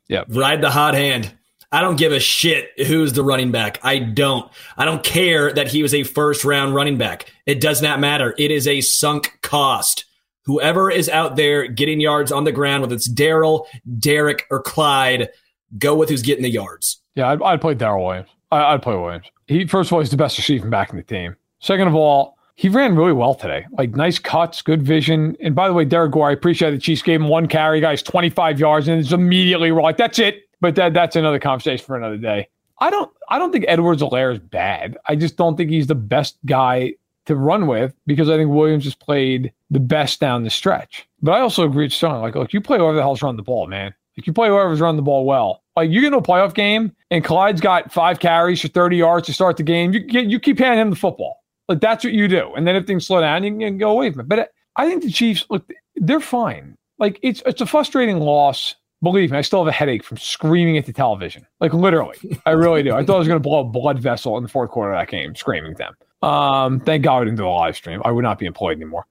Yeah. Ride the hot hand. I don't give a shit who's the running back. I don't. I don't care that he was a first round running back. It does not matter. It is a sunk cost. Whoever is out there getting yards on the ground, whether it's Darrel, Derrick, or Clyde, go with who's getting the yards. Yeah, I'd, I'd play Darrel Williams. I, would play Williams. He first of all, he's the best receiving back in the team. Second of all, he ran really well today. Like nice cuts, good vision. And by the way, Derrick Gore, I appreciate the Chiefs gave him one carry, guys, 25 yards, and it's immediately we're like, that's it. But that that's another conversation for another day. I don't I don't think Edwards-Helaire is bad. I just don't think he's the best guy to run with because I think Williams has played the best down the stretch. But I also agree with Stone. Like, look, you play whoever the hell's run the ball, man. Like you play whoever's run the ball well. Like you get into a playoff game and Clyde's got five carries for 30 yards to start the game. You you keep handing him the football. Like that's what you do. And then if things slow down, you can go away from it. But I think the Chiefs look they're fine. Like it's it's a frustrating loss Believe me, I still have a headache from screaming at the television. Like literally, I really do. I thought I was going to blow a blood vessel in the fourth quarter of that game, screaming at them. Um, thank God we didn't do a live stream. I would not be employed anymore.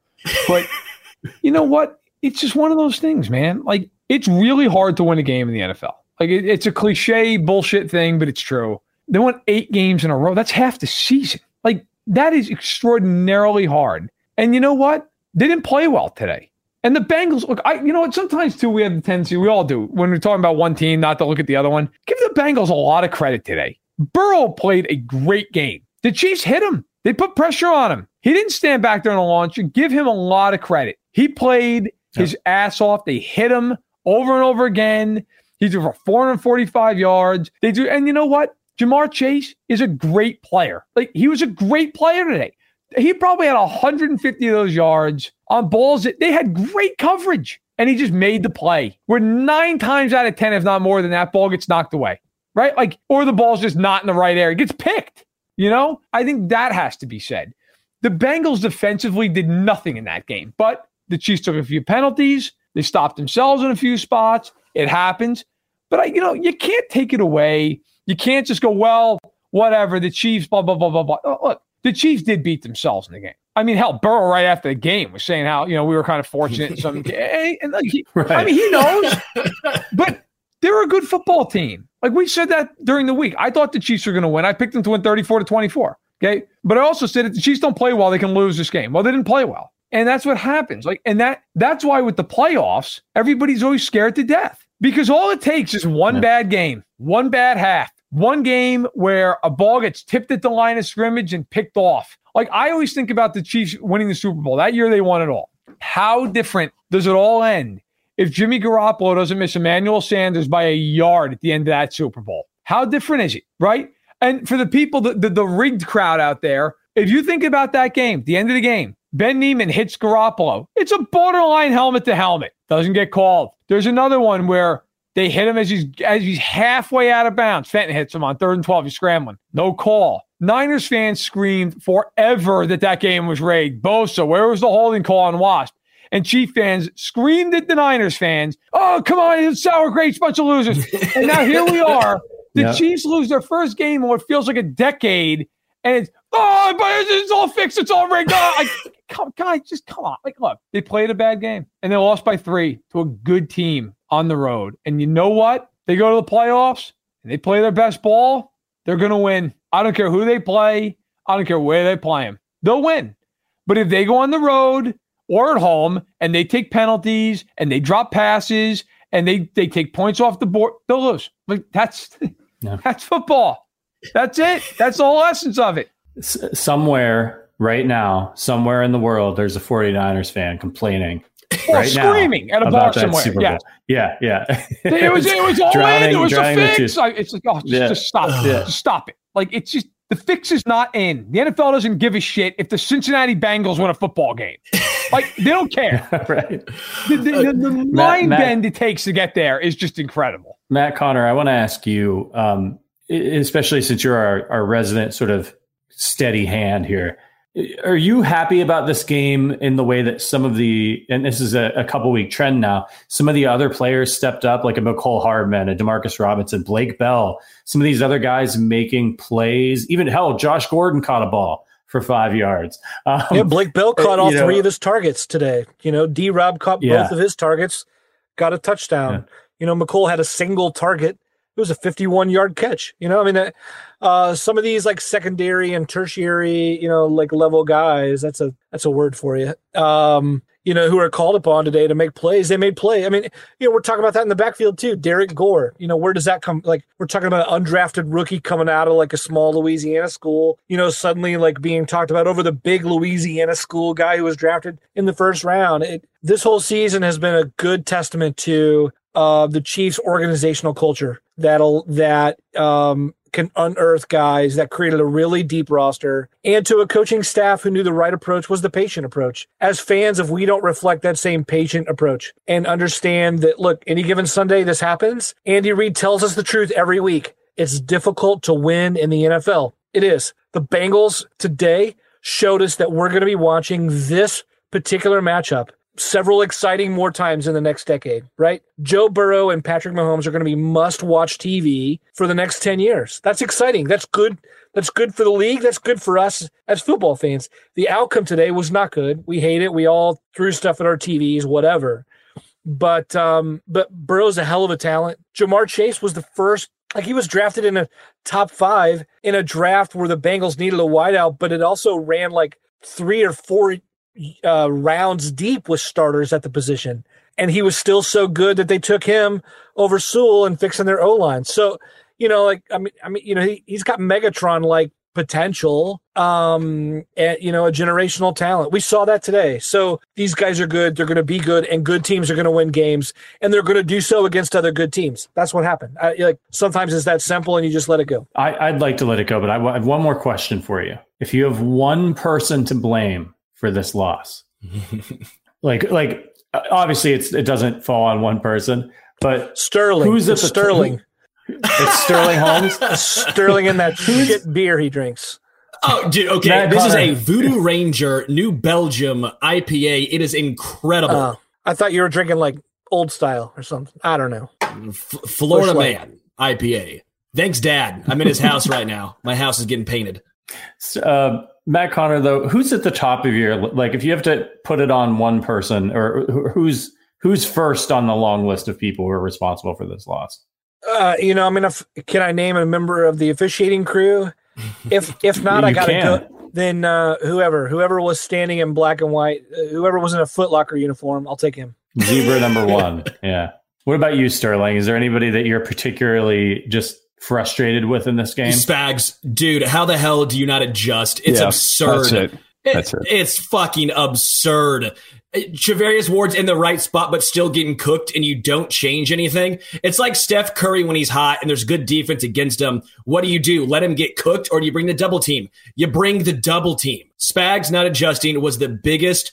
But you know what? It's just one of those things, man. Like it's really hard to win a game in the NFL. Like it, it's a cliche bullshit thing, but it's true. They won eight games in a row. That's half the season. Like that is extraordinarily hard. And you know what? They didn't play well today. And the Bengals, look, I you know what? Sometimes too, we have the tendency, we all do, when we're talking about one team, not to look at the other one. Give the Bengals a lot of credit today. Burrow played a great game. The Chiefs hit him. They put pressure on him. He didn't stand back there on the launch. and give him a lot of credit. He played his ass off. They hit him over and over again. He threw for 445 yards. They do, and you know what? Ja'Marr Chase is a great player. Like he was a great player today he probably had 150 of those yards on balls that they had great coverage and he just made the play. Where nine times out of 10, if not more than that, ball gets knocked away, right? Like, or the ball's just not in the right area, it gets picked. You know, I think that has to be said. The Bengals defensively did nothing in that game, but the Chiefs took a few penalties. They stopped themselves in a few spots. It happens. But I, you know, you can't take it away. You can't just go, well, whatever. The Chiefs, blah, blah, blah, blah, blah. Oh, look, the Chiefs did beat themselves in the game. I mean, hell, Burrow right after the game was saying how you know we were kind of fortunate in some. and like, he, right. I mean, he knows, but they're a good football team. Like we said that during the week. I thought the Chiefs were going to win. I picked them to win thirty-four to twenty-four. Okay, but I also said if the Chiefs don't play well, they can lose this game. Well, they didn't play well, and that's what happens. Like, and that that's why with the playoffs, everybody's always scared to death because all it takes is one yeah. bad game, one bad half, one game where a ball gets tipped at the line of scrimmage and picked off. Like I always think about the Chiefs winning the Super Bowl. That year they won it all. How different does it all end if Jimmy Garoppolo doesn't miss Emmanuel Sanders by a yard at the end of that Super Bowl? How different is it, right? And for the people, the, the, the rigged crowd out there, if you think about that game, the end of the game, Ben Niemann hits Garoppolo. It's a borderline helmet to helmet. Doesn't get called. There's another one where they hit him as he's as he's halfway out of bounds. Fenton hits him on third and twelve. He's scrambling. No call. Niners fans screamed forever that that game was rigged. Bosa, where was the holding call on Wasp? And Chief fans screamed at the Niners fans, "Oh, come on, it's sour grapes, bunch of losers!" and now here we are. The yep. Chiefs lose their first game in what feels like a decade, and it's oh, but it's all fixed, it's all rigged. Oh, I, come, guys, just come on. Like, look, they played a bad game and they lost by three to a good team on the road. And you know what? They go to the playoffs and they play their best ball. They're going to win. I don't care who they play. I don't care where they play them. They'll win. But if they go on the road or at home and they take penalties and they drop passes and they they take points off the board, they'll lose. Like that's that's football. That's it. That's the whole essence of it. S- somewhere right now, somewhere in the world, there's a 49ers fan complaining or right screaming now at a bar somewhere. Yeah. yeah, yeah, It was it was all drowning, in. It was a fix. I, it's like oh, just, yeah. just stop it. Yeah. Just stop it. Like it's just The fix is not in. The NFL doesn't give a shit if the Cincinnati Bengals win a football game. Like they don't care. right. The, the, the, the mind Matt, bend it takes to get there is just incredible. Matt Conner, I want to ask you, um, especially since you're our, our resident sort of steady hand here. Are you happy about this game in the way that some of the, and this is a, a couple week trend now, some of the other players stepped up, like a Mecole Hardman, a Demarcus Robinson, Blake Bell, some of these other guys making plays, even hell, Josh Gordon caught a ball for five yards. Um, yeah, Blake Bell caught all three know, of his targets today. You know, D Rob caught yeah. both of his targets, got a touchdown. Yeah. You know, Mecole had a single target it was a 51 yard catch. You know, I mean, uh, some of these like secondary and tertiary, you know, like level guys. That's a that's a word for you. Um, you know, who are called upon today to make plays. They made play. I mean, you know, we're talking about that in the backfield too. Derrick Gore. You know, where does that come? Like, we're talking about an undrafted rookie coming out of like a small Louisiana school. You know, suddenly like being talked about over the big Louisiana school guy who was drafted in the first round. It, this whole season has been a good testament to uh, the Chiefs' organizational culture that'll that um, can unearth guys that created a really deep roster and to a coaching staff who knew the right approach was the patient approach. As fans, if we don't reflect that same patient approach and understand that, look, any given Sunday this happens, Andy Reid tells us the truth every week. It's difficult to win in the NFL. It is. The Bengals today showed us that we're going to be watching this particular matchup several exciting more times in the next decade, right? Joe Burrow and Patrick Mahomes are going to be must watch TV for the next 10 years. That's exciting. That's good. That's good for the league. That's good for us as football fans. The outcome today was not good. We hate it. We all threw stuff at our TVs, whatever. But um, but Burrow's a hell of a talent. Ja'Marr Chase was the first like he was drafted in a top five in a draft where the Bengals needed a wideout, but it also ran like three or four uh, rounds deep with starters at the position. And he was still so good that they took him over Sewell and fixing their O line. So, you know, like, I mean, I mean, you know, he, he's got Megatron like potential, um, and, you know, a generational talent. We saw that today. So these guys are good. They're going to be good, and good teams are going to win games, and they're going to do so against other good teams. That's what happened. I, like sometimes it's that simple, and you just let it go. I, would like to let it go, but I have one more question for you. If you have one person to blame for this loss. like like obviously it's it doesn't fall on one person, but Sterling. Who's it's the Sterling? it's Sterling Holmes. Sterling in that shit beer he drinks. Oh, dude. Okay, Matt this Conner. is a Voodoo Ranger New Belgium IPA. It is incredible. Uh, I thought you were drinking like old style or something. I don't know. F- Florida Man IPA. Thanks, Dad. I'm in his house right now. My house is getting painted. Uh, Matt Conner, though, who's at the top of your like? If you have to put it on one person, or who's who's first on the long list of people who are responsible for this loss? Uh, you know, I mean, if, can I name a member of the officiating crew? If if not, I got to go. Then uh, whoever whoever was standing in black and white, uh, whoever was in a Footlocker uniform, I'll take him. Zebra number one. Yeah. What about you, Sterling? Is there anybody that you're particularly just frustrated with in this game? Spags, dude, how the hell do you not adjust? It's yeah, absurd. That's it. That's it. It's fucking absurd. Charvarius Ward's in the right spot, but still getting cooked, and you don't change anything. It's like Steph Curry when he's hot and there's good defense against him. What do you do? Let him get cooked, or do you bring the double team? You bring the double team. Spags not adjusting was the biggest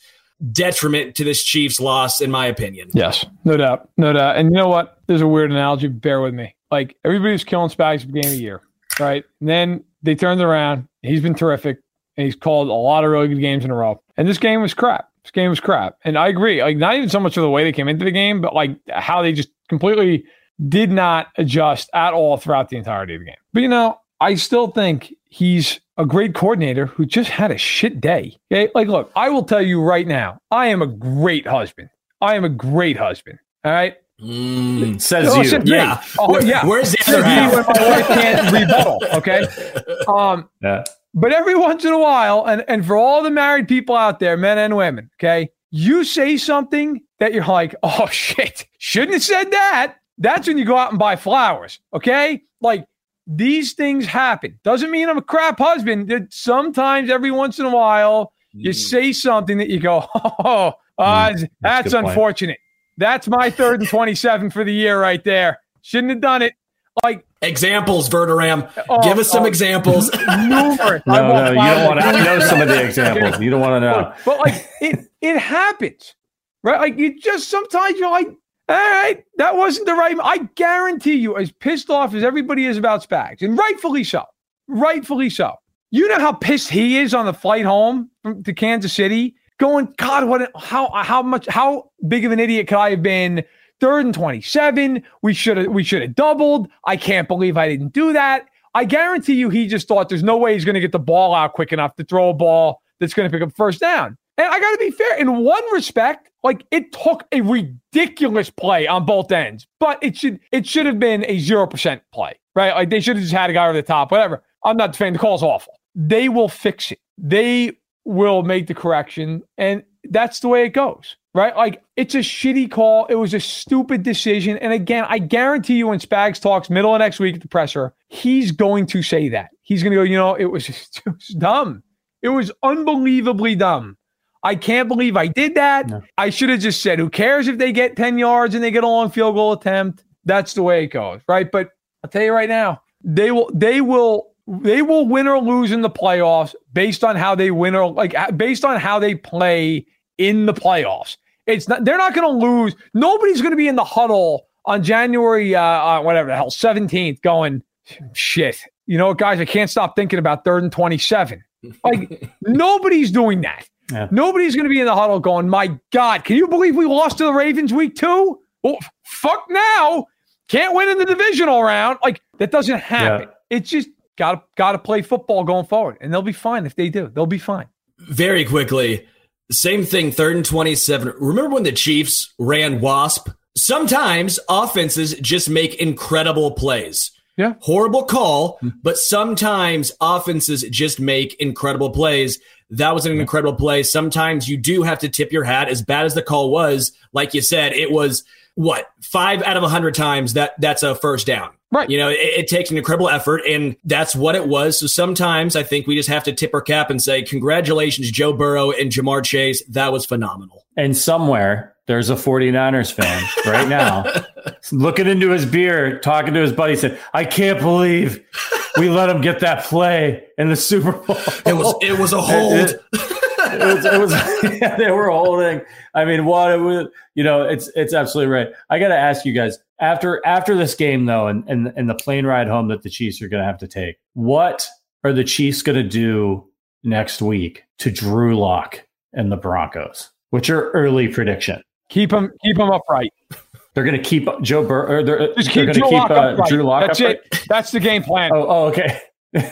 detriment to this Chiefs loss, in my opinion. Yes, no doubt. No doubt. And you know what? There's a weird analogy. Bear with me like everybody's killing Spags at the beginning of the year, right? And then they turned around. He's been terrific, and he's called a lot of really good games in a row. And this game was crap. This game was crap. And I agree. Like not even so much of the way they came into the game, but like how they just completely did not adjust at all throughout the entirety of the game. But you know, I still think he's a great coordinator who just had a shit day. Okay. Like, look, I will tell you right now, I am a great husband. I am a great husband. All right. Mm, says oh, you. Yeah. Oh, yeah. Where's the other half? When my wife can't rebuttal. Okay. Um, yeah. But every once in a while, and, and for all the married people out there, men and women, okay, you say something that you're like, oh shit, shouldn't have said that. That's when you go out and buy flowers. Okay. Like these things happen. Doesn't mean I'm a crap husband. That sometimes every once in a while you mm. say something that you go, oh, uh, mm, that's, that's unfortunate. That's my third and 27 for the year right there. Shouldn't have done it. Like examples, Verderame. Oh, Give us some oh. examples. numerous. No, no, you don't want to know some of the examples. You don't want to know. But like it, it happens, right? Like you just sometimes you're like, all right, that wasn't the right. I guarantee you, as pissed off as everybody is about Spags, and rightfully so, rightfully so. You know how pissed he is on the flight home from, to Kansas City, going, God, what? How how much? How big of an idiot could I have been? Third and twenty-seven. We should have we should have doubled. I can't believe I didn't do that. I guarantee you, he just thought there's no way he's going to get the ball out quick enough to throw a ball that's going to pick up first down. And I got to be fair, in one respect, like it took a ridiculous play on both ends, but it should it should have been a zero percent play, right? Like they should have just had a guy over the top, whatever. I'm not defending the call's awful. They will fix it. They will make the correction, and that's the way it goes, right? Like it's a shitty call. It was a stupid decision, and again, I guarantee you, when Spags talks middle of next week at the presser, he's going to say that. He's going to go, you know, it was, it was dumb. It was unbelievably dumb. I can't believe I did that. No. I should have just said, who cares if they get 10 yards and they get a long field goal attempt? That's the way it goes, right? But I'll tell you right now, they will they will they will win or lose in the playoffs based on how they win or like based on how they play in the playoffs. It's not they're not going to lose. Nobody's going to be in the huddle on January uh, uh whatever the hell 17th going shit. You know what guys, I can't stop thinking about third and 27. Like nobody's doing that. Yeah. Nobody's going to be in the huddle going, "My god, can you believe we lost to the Ravens week 2?" Well, fuck now. Can't win in the divisional round. Like that doesn't happen. It's just got to got to play football going forward, and they'll be fine if they do. They'll be fine. Very quickly, same thing, third and 27. Remember when the Chiefs ran WASP? Sometimes offenses just make incredible plays. Yeah. Horrible call, hmm. but sometimes offenses just make incredible plays. That was an incredible play. Sometimes you do have to tip your hat. As bad as the call was, like you said, it was what five out of a hundred times that that's a first down. Right. You know, it, it takes an incredible effort, and that's what it was. So sometimes I think we just have to tip our cap and say, congratulations, Joe Burrow and Ja'Marr Chase. That was phenomenal. And somewhere there's a 49ers fan right now looking into his beer, talking to his buddy, said, I can't believe we let him get that play in the Super Bowl. It was it was a hold. It, it was, it was yeah, they were holding. I mean, what it was, you know, it's it's absolutely right. I got to ask you guys after after this game though, and and and the plane ride home that the Chiefs are going to have to take. What are the Chiefs going to do next week to Drew Lock and the Broncos? What's your early prediction? Keep them keep them upright. They're going to keep Joe Burrow. They're, Just they're keep going to Drew keep Lock uh, upright. Drew Lock. That's upright? it. That's the game plan. Oh, oh, okay.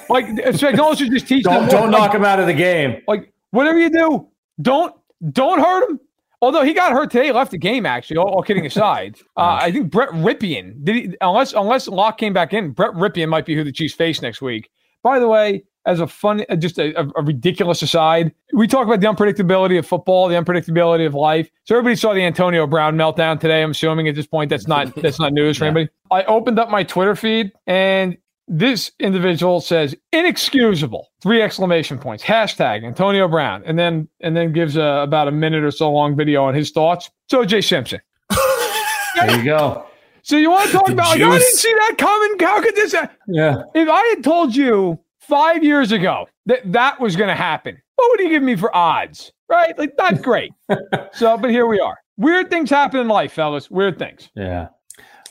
Like Spagnuolo should just teach Don't them. don't like, knock him out of the game. Like whatever you do, don't don't hurt him. Although he got hurt today, left the game. Actually, all, all kidding aside, uh, I think Brett Rypien did he unless unless Lock came back in. Brett Rypien might be who the Chiefs face next week. By the way, as a fun, uh, just a, a, a ridiculous aside, we talk about the unpredictability of football, the unpredictability of life. So everybody saw the Antonio Brown meltdown today. I'm assuming at this point that's not that's not news for anybody. I opened up my Twitter feed and this individual says inexcusable three exclamation points hashtag antonio brown and then and then gives a, about a minute or so long video on his thoughts. So jay simpson. There you go. so you want to talk The about like, i didn't see that coming? How could this ha-" Yeah. if i had told you five years ago that that was going to happen what would you give me for odds right? Like not great. So but here we are. Weird things happen in life fellas. Weird things. Yeah.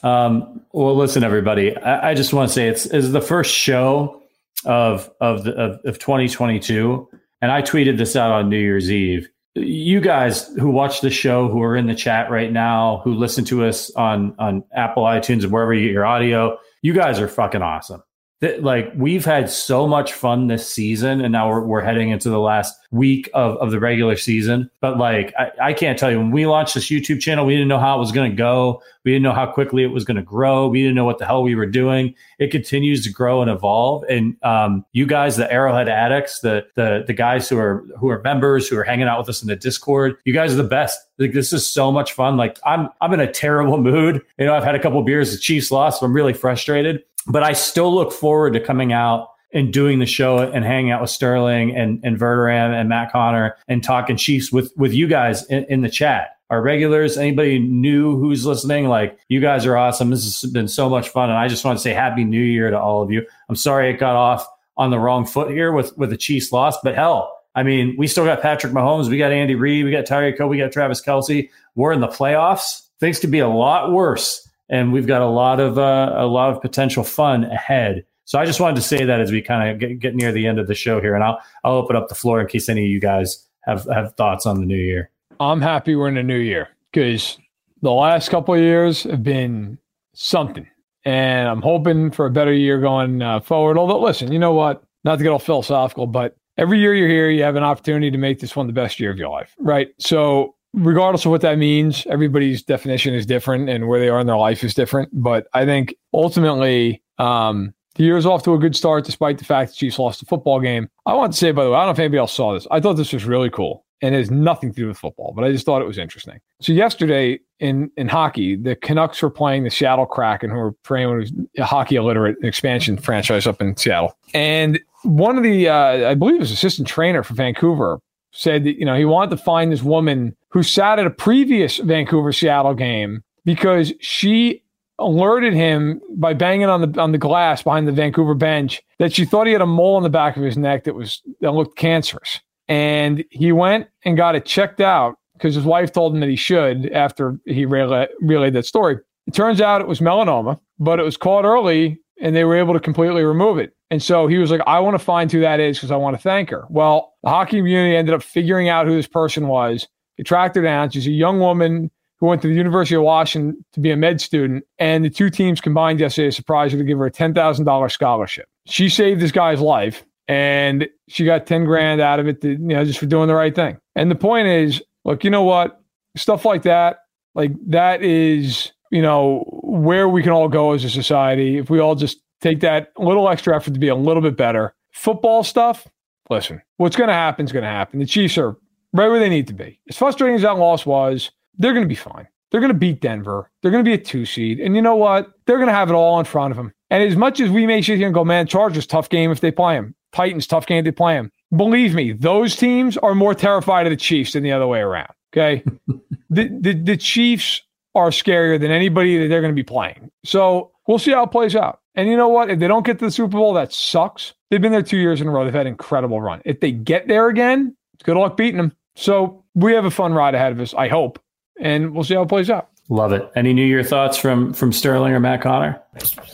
Um, well, listen, everybody. I, I just want to say it's is the first show of of the of, of 2022, and I tweeted this out on New Year's Eve. You guys who watch the show, who are in the chat right now, who listen to us on on Apple iTunes and wherever you get your audio, you guys are fucking awesome. That like we've had so much fun this season, and now we're, we're heading into the last week of, of the regular season. But like, I, I can't tell you when we launched this YouTube channel, we didn't know how it was going to go. We didn't know how quickly it was going to grow. We didn't know what the hell we were doing. It continues to grow and evolve. And um, you guys, the Arrowhead addicts, the the the guys who are who are members, who are hanging out with us in the Discord, you guys are the best. Like this is so much fun. Like I'm I'm in a terrible mood. You know, I've had a couple beers. The Chiefs lost. So I'm really frustrated. But I still look forward to coming out and doing the show and hanging out with Sterling and, and Verderame and Matt Conner and talking Chiefs with, with you guys in, in the chat. our regulars, anybody new who's listening, like you guys are awesome. This has been so much fun. And I just want to say happy new year to all of you. I'm sorry it got off on the wrong foot here with, with the Chiefs loss, but hell, I mean, we still got Patrick Mahomes, we got Andy Reid, we got Tyreek Hill, we got Travis Kelce. We're in the playoffs. Things could be a lot worse, and we've got a lot of uh, a lot of potential fun ahead. So I just wanted to say that as we kind of get, get near the end of the show here, and I'll I'll open up the floor in case any of you guys have have thoughts on the new year. I'm happy we're in a new year because the last couple of years have been something, and I'm hoping for a better year going uh, forward. Although, listen, you know what? Not to get all philosophical, but every year you're here, you have an opportunity to make this one the best year of your life, right? So, regardless of what that means, everybody's definition is different and where they are in their life is different. But I think ultimately, um, the year's off to a good start despite the fact the Chiefs lost the football game. I want to say, by the way, I don't know if anybody else saw this. I thought this was really cool and it has nothing to do with football, but I just thought it was interesting. So yesterday in in hockey, the Canucks were playing the Seattle Kraken, who were playing a hockey illiterate expansion franchise up in Seattle. And one of the, uh, I believe, was assistant trainer for Vancouver said that you know he wanted to find this woman who sat at a previous Vancouver Seattle game because she alerted him by banging on the on the glass behind the Vancouver bench that she thought he had a mole on the back of his neck that was that looked cancerous. And he went and got it checked out because his wife told him that he should after he relayed, relayed that story. It turns out it was melanoma, but it was caught early and they were able to completely remove it. And so he was like, I want to find who that is because I want to thank her. Well, the hockey community ended up figuring out who this person was. They tracked her down. She's a young woman who went to the University of Washington to be a med student. And the two teams combined yesterday to surprise her to give her a $10,000 scholarship. She saved this guy's life and she got 10 grand out of it to, you know, just for doing the right thing. And the point is, look, you know what? Stuff like that, like that is, you know, where we can all go as a society if we all just take that little extra effort to be a little bit better. Football stuff, listen, what's going to happen is going to happen. The Chiefs are right where they need to be. As frustrating as that loss was, they're going to be fine. They're going to beat Denver. They're going to be a two seed. And you know what? They're going to have it all in front of them. And as much as we may sit here and go, man, Chargers, tough game if they play them. Titans, tough game if they play them. Believe me, those teams are more terrified of the Chiefs than the other way around. Okay. the, the, the Chiefs are scarier than anybody that they're going to be playing. So we'll see how it plays out. And you know what? If they don't get to the Super Bowl, that sucks. They've been there two years in a row. They've had an incredible run. If they get there again, it's good luck beating them. So we have a fun ride ahead of us, I hope. And we'll see how it plays out. Love it. Any New Year thoughts from from Sterling or Matt Conner?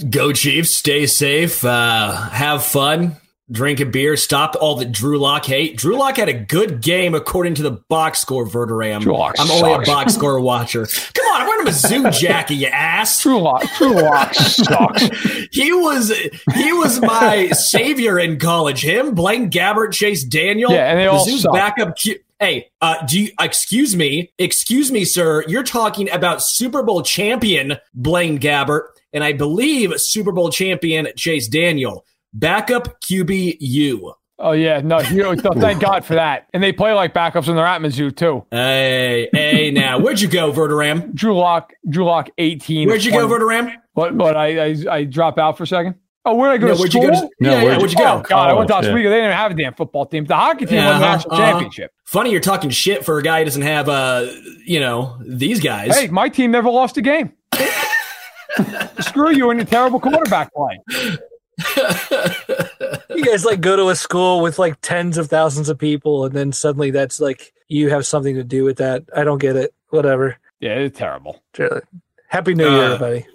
Go Chiefs. Stay safe. Uh, have fun drink a beer, stopped all the Drew Lock hate. Drew Lock had a good game according to the box score, Verderame. I'm sucks. only a box score watcher. Come on, I'm wearing a Mizzou jacket, you ass. Drew Lock, Drew Lock sucks. he was he was my savior in college. Him, Blaine Gabbert, Chase Daniel. Yeah, and they all Mizzou's suck. backup. Q- Hey, uh, do you excuse me? Excuse me, sir. You're talking about Super Bowl champion Blaine Gabbert, and I believe Super Bowl champion Chase Daniel. Backup QB U. Oh yeah, no, you know, no, thank God for that. And they play like backups when they're at Mizzou too. Hey, hey, now where'd you go, Verderame? Drew Lock, Drew Lock, eighteen. Where'd you go, Verderame? What? What? I, I I drop out for a second. Oh, where'd I go No, to where'd school? you go? To, No, yeah, yeah, where'd where'd you you- go? Oh God, I went to College, Oswego. They didn't even have a damn football team. The hockey team won the Uh-huh, national uh-huh. championship. Funny, you're talking shit for a guy who doesn't have, uh, you know, these guys. Hey, my team never lost a game. Screw you and your terrible quarterback play. You guys like go to a school with like tens of thousands of people, and then suddenly that's like you have something to do with that. I don't get it. Whatever. Yeah, it's terrible. Happy New Year, Uh, everybody.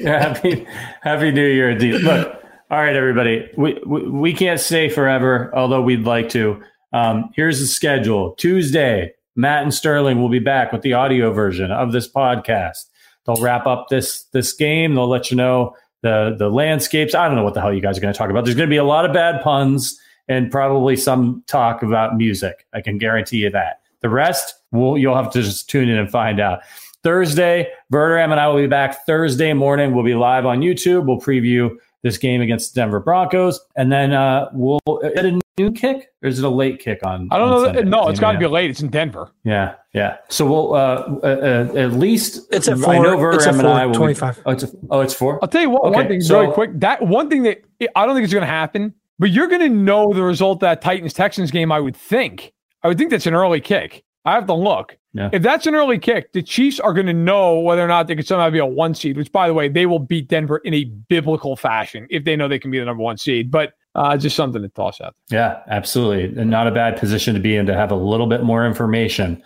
Yeah, happy Happy New Year, indeed. Look, all right, everybody. We, we we can't stay forever, although we'd like to. Um, here's the schedule. Tuesday, Matt and Sterling will be back with the audio version of this podcast. They'll wrap up this this game. They'll let you know the the landscapes. I don't know what the hell you guys are going to talk about. There's going to be a lot of bad puns and probably some talk about music. I can guarantee you that. The rest, we'll, you'll have to just tune in and find out. Thursday, Verderame and I will be back Thursday morning. We'll be live on YouTube. We'll preview this game against Denver Broncos, and then uh, we'll a noon kick or is it a late kick on? I don't on know. Sunday? no, it's got to Maybe be late. It's in Denver. yeah, yeah. So we'll uh, uh, uh, at least It's at I know four- it's at Verderame and I will be- 4:25. Oh, it's a, oh, it's four. I'll tell you what. one thing, so- really quick. That one thing that I don't think it's going to happen, but you're going to know the result of that Titans Texans game. I would think. I would think that's an early kick. I have to look. Yeah. If that's an early kick, the Chiefs are going to know whether or not they can somehow be a one seed. Which, by the way, they will beat Denver in a biblical fashion if they know they can be the number one seed. But uh, just something to toss out. Yeah, absolutely. And not a bad position to be in to have a little bit more information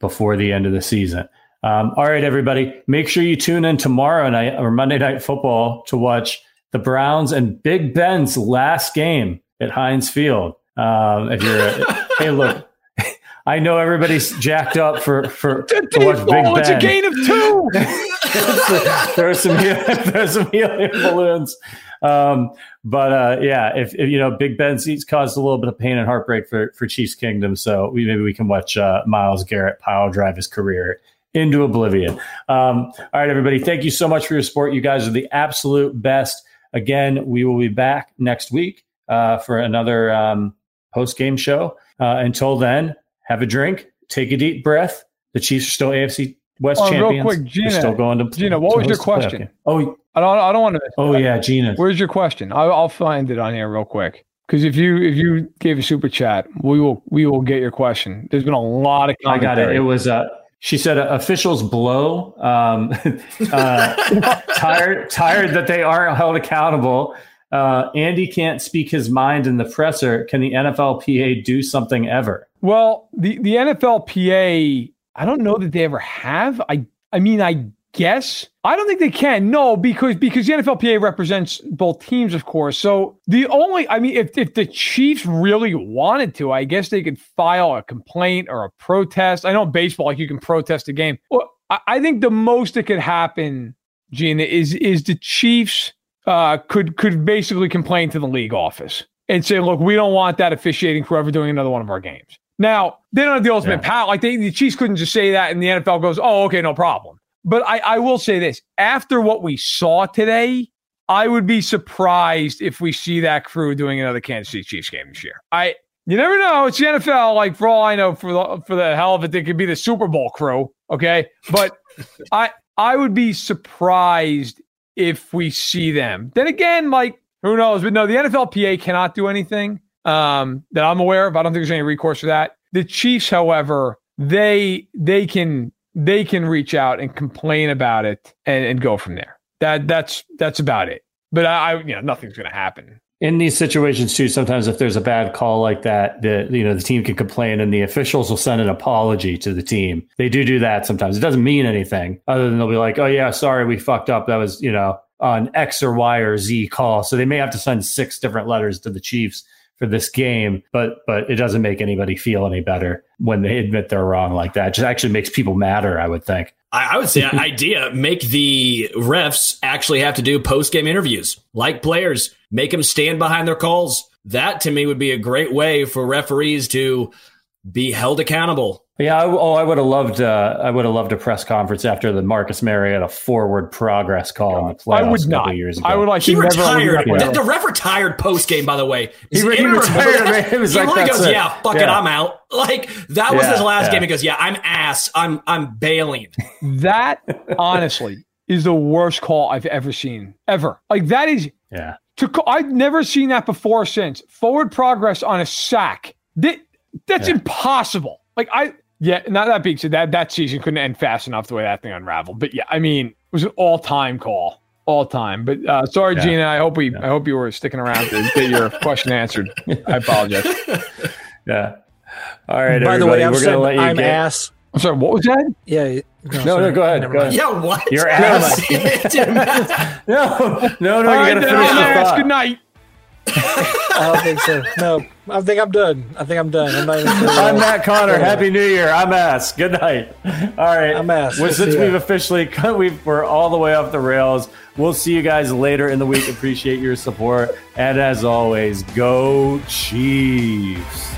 before the end of the season. Um, all right, everybody, make sure you tune in tomorrow night or Monday Night Football to watch the Browns and Big Ben's last game at Heinz Field. Um, if you're, hey, look, I know everybody's jacked up for for to watch Big Ben. It's a gain of two. there are some there are some helium balloons. Um, but uh, yeah, if, if, you know Big Ben seats caused a little bit of pain and heartbreak for for Chiefs Kingdom, so we, maybe we can watch uh, Myles Garrett pile drive his career into oblivion. Um, all right, everybody, thank you so much for your support. You guys are the absolute best. Again, we will be back next week uh, for another um, post game show. Uh, until then, have a drink, take a deep breath. The Chiefs are still AFC West Oh, real champions. quick, They're Gina, still going to Gina, what to was your host the playoff question? Oh, I don't. I don't want to. oh yeah, Gina. Where's your question? I'll, I'll find it on here real quick. Because if you if you gave a super chat, we will we will get your question. There's been a lot of I got it. It was uh she said uh, officials blow um uh tired tired that they aren't held accountable. Uh Andy can't speak his mind in the presser. Can the NFLPA do something ever? Well, the the NFLPA, I don't know that they ever have. I I mean, I guess I don't think they can. No, because because the NFLPA represents both teams, of course. So the only, I mean, if if the Chiefs really wanted to, I guess they could file a complaint or a protest. I know baseball, like you can protest a game. Well, I, I think the most that could happen, Gina, is is the Chiefs uh, could could basically complain to the league office and say, look, we don't want that officiating crew ever doing another one of our games. Now, they don't have the ultimate Yeah. power. Like they, the Chiefs couldn't just say that and the NFL goes, oh, okay, no problem. But I, I will say this after what we saw today, I would be surprised if we see that crew doing another Kansas City Chiefs game this year. I you never know. It's the NFL. Like for all I know, for the for the hell of it, they could be the Super Bowl crew. Okay, but I I would be surprised if we see them. Then again, like who knows? But no, the NFLPA cannot do anything um, that I'm aware of. I don't think there's any recourse for that. The Chiefs, however, they they can they can reach out and complain about it and, and go from there. That that's that's about it. But I, I you know nothing's going to happen. In these situations too, sometimes if there's a bad call like that, the you know the team can complain and the officials will send an apology to the team. They do do that sometimes. It doesn't mean anything other than they'll be like, "Oh yeah, sorry, we fucked up. That was you know on X or Y or Z call." So they may have to send six different letters to the Chiefs for this game, but but it doesn't make anybody feel any better when they admit they're wrong like that. It just actually makes people madder, I would think. I, would say idea make the refs actually have to do post game interviews like players, make them stand behind their calls. That to me would be a great way for referees to be held accountable. Yeah, I, oh, I would have loved. Uh, I would have loved a press conference after the Marcus Mariota forward progress call in the playoffs I would a not. years ago. I would like He to never retired. The, the ref retired post game, by the way. He re- he retired, man. It was he like, really goes, it. yeah, fuck it, I'm out. Like that was Yeah, his last yeah. game. He goes, yeah, I'm ass. I'm I'm bailing. That honestly is the worst call I've ever seen ever. Like that is yeah, to call, I've never seen that before since. Forward progress on a sack. That, that's Yeah. impossible. Like I yeah, now that being said, that that season couldn't end fast enough the way that thing unraveled. But yeah, I mean, it was an all time call. All time. But uh, sorry, Yeah. Gina. I hope we Yeah. I hope you were sticking around to get your question answered. I apologize. yeah. All right, By everybody, the way, I've we're said gonna let you I'm get. ass. I'm sorry, what was that? Yeah. No, sorry. no, go ahead. Go ahead. Yeah, what? Your Never ass. mind. It. No, no, no. You got to finish I'm the thought. Good night. I don't think so. No, I think I'm done. I think I'm done. I'm not even sure. I'm Matt Conner. Happy New Year. I'm ass. Good night. All right. I'm ass. Well, since we've officially cut, we've, we're all the way off the rails. We'll see you guys later in the week. Appreciate your support. And as always, go Chiefs.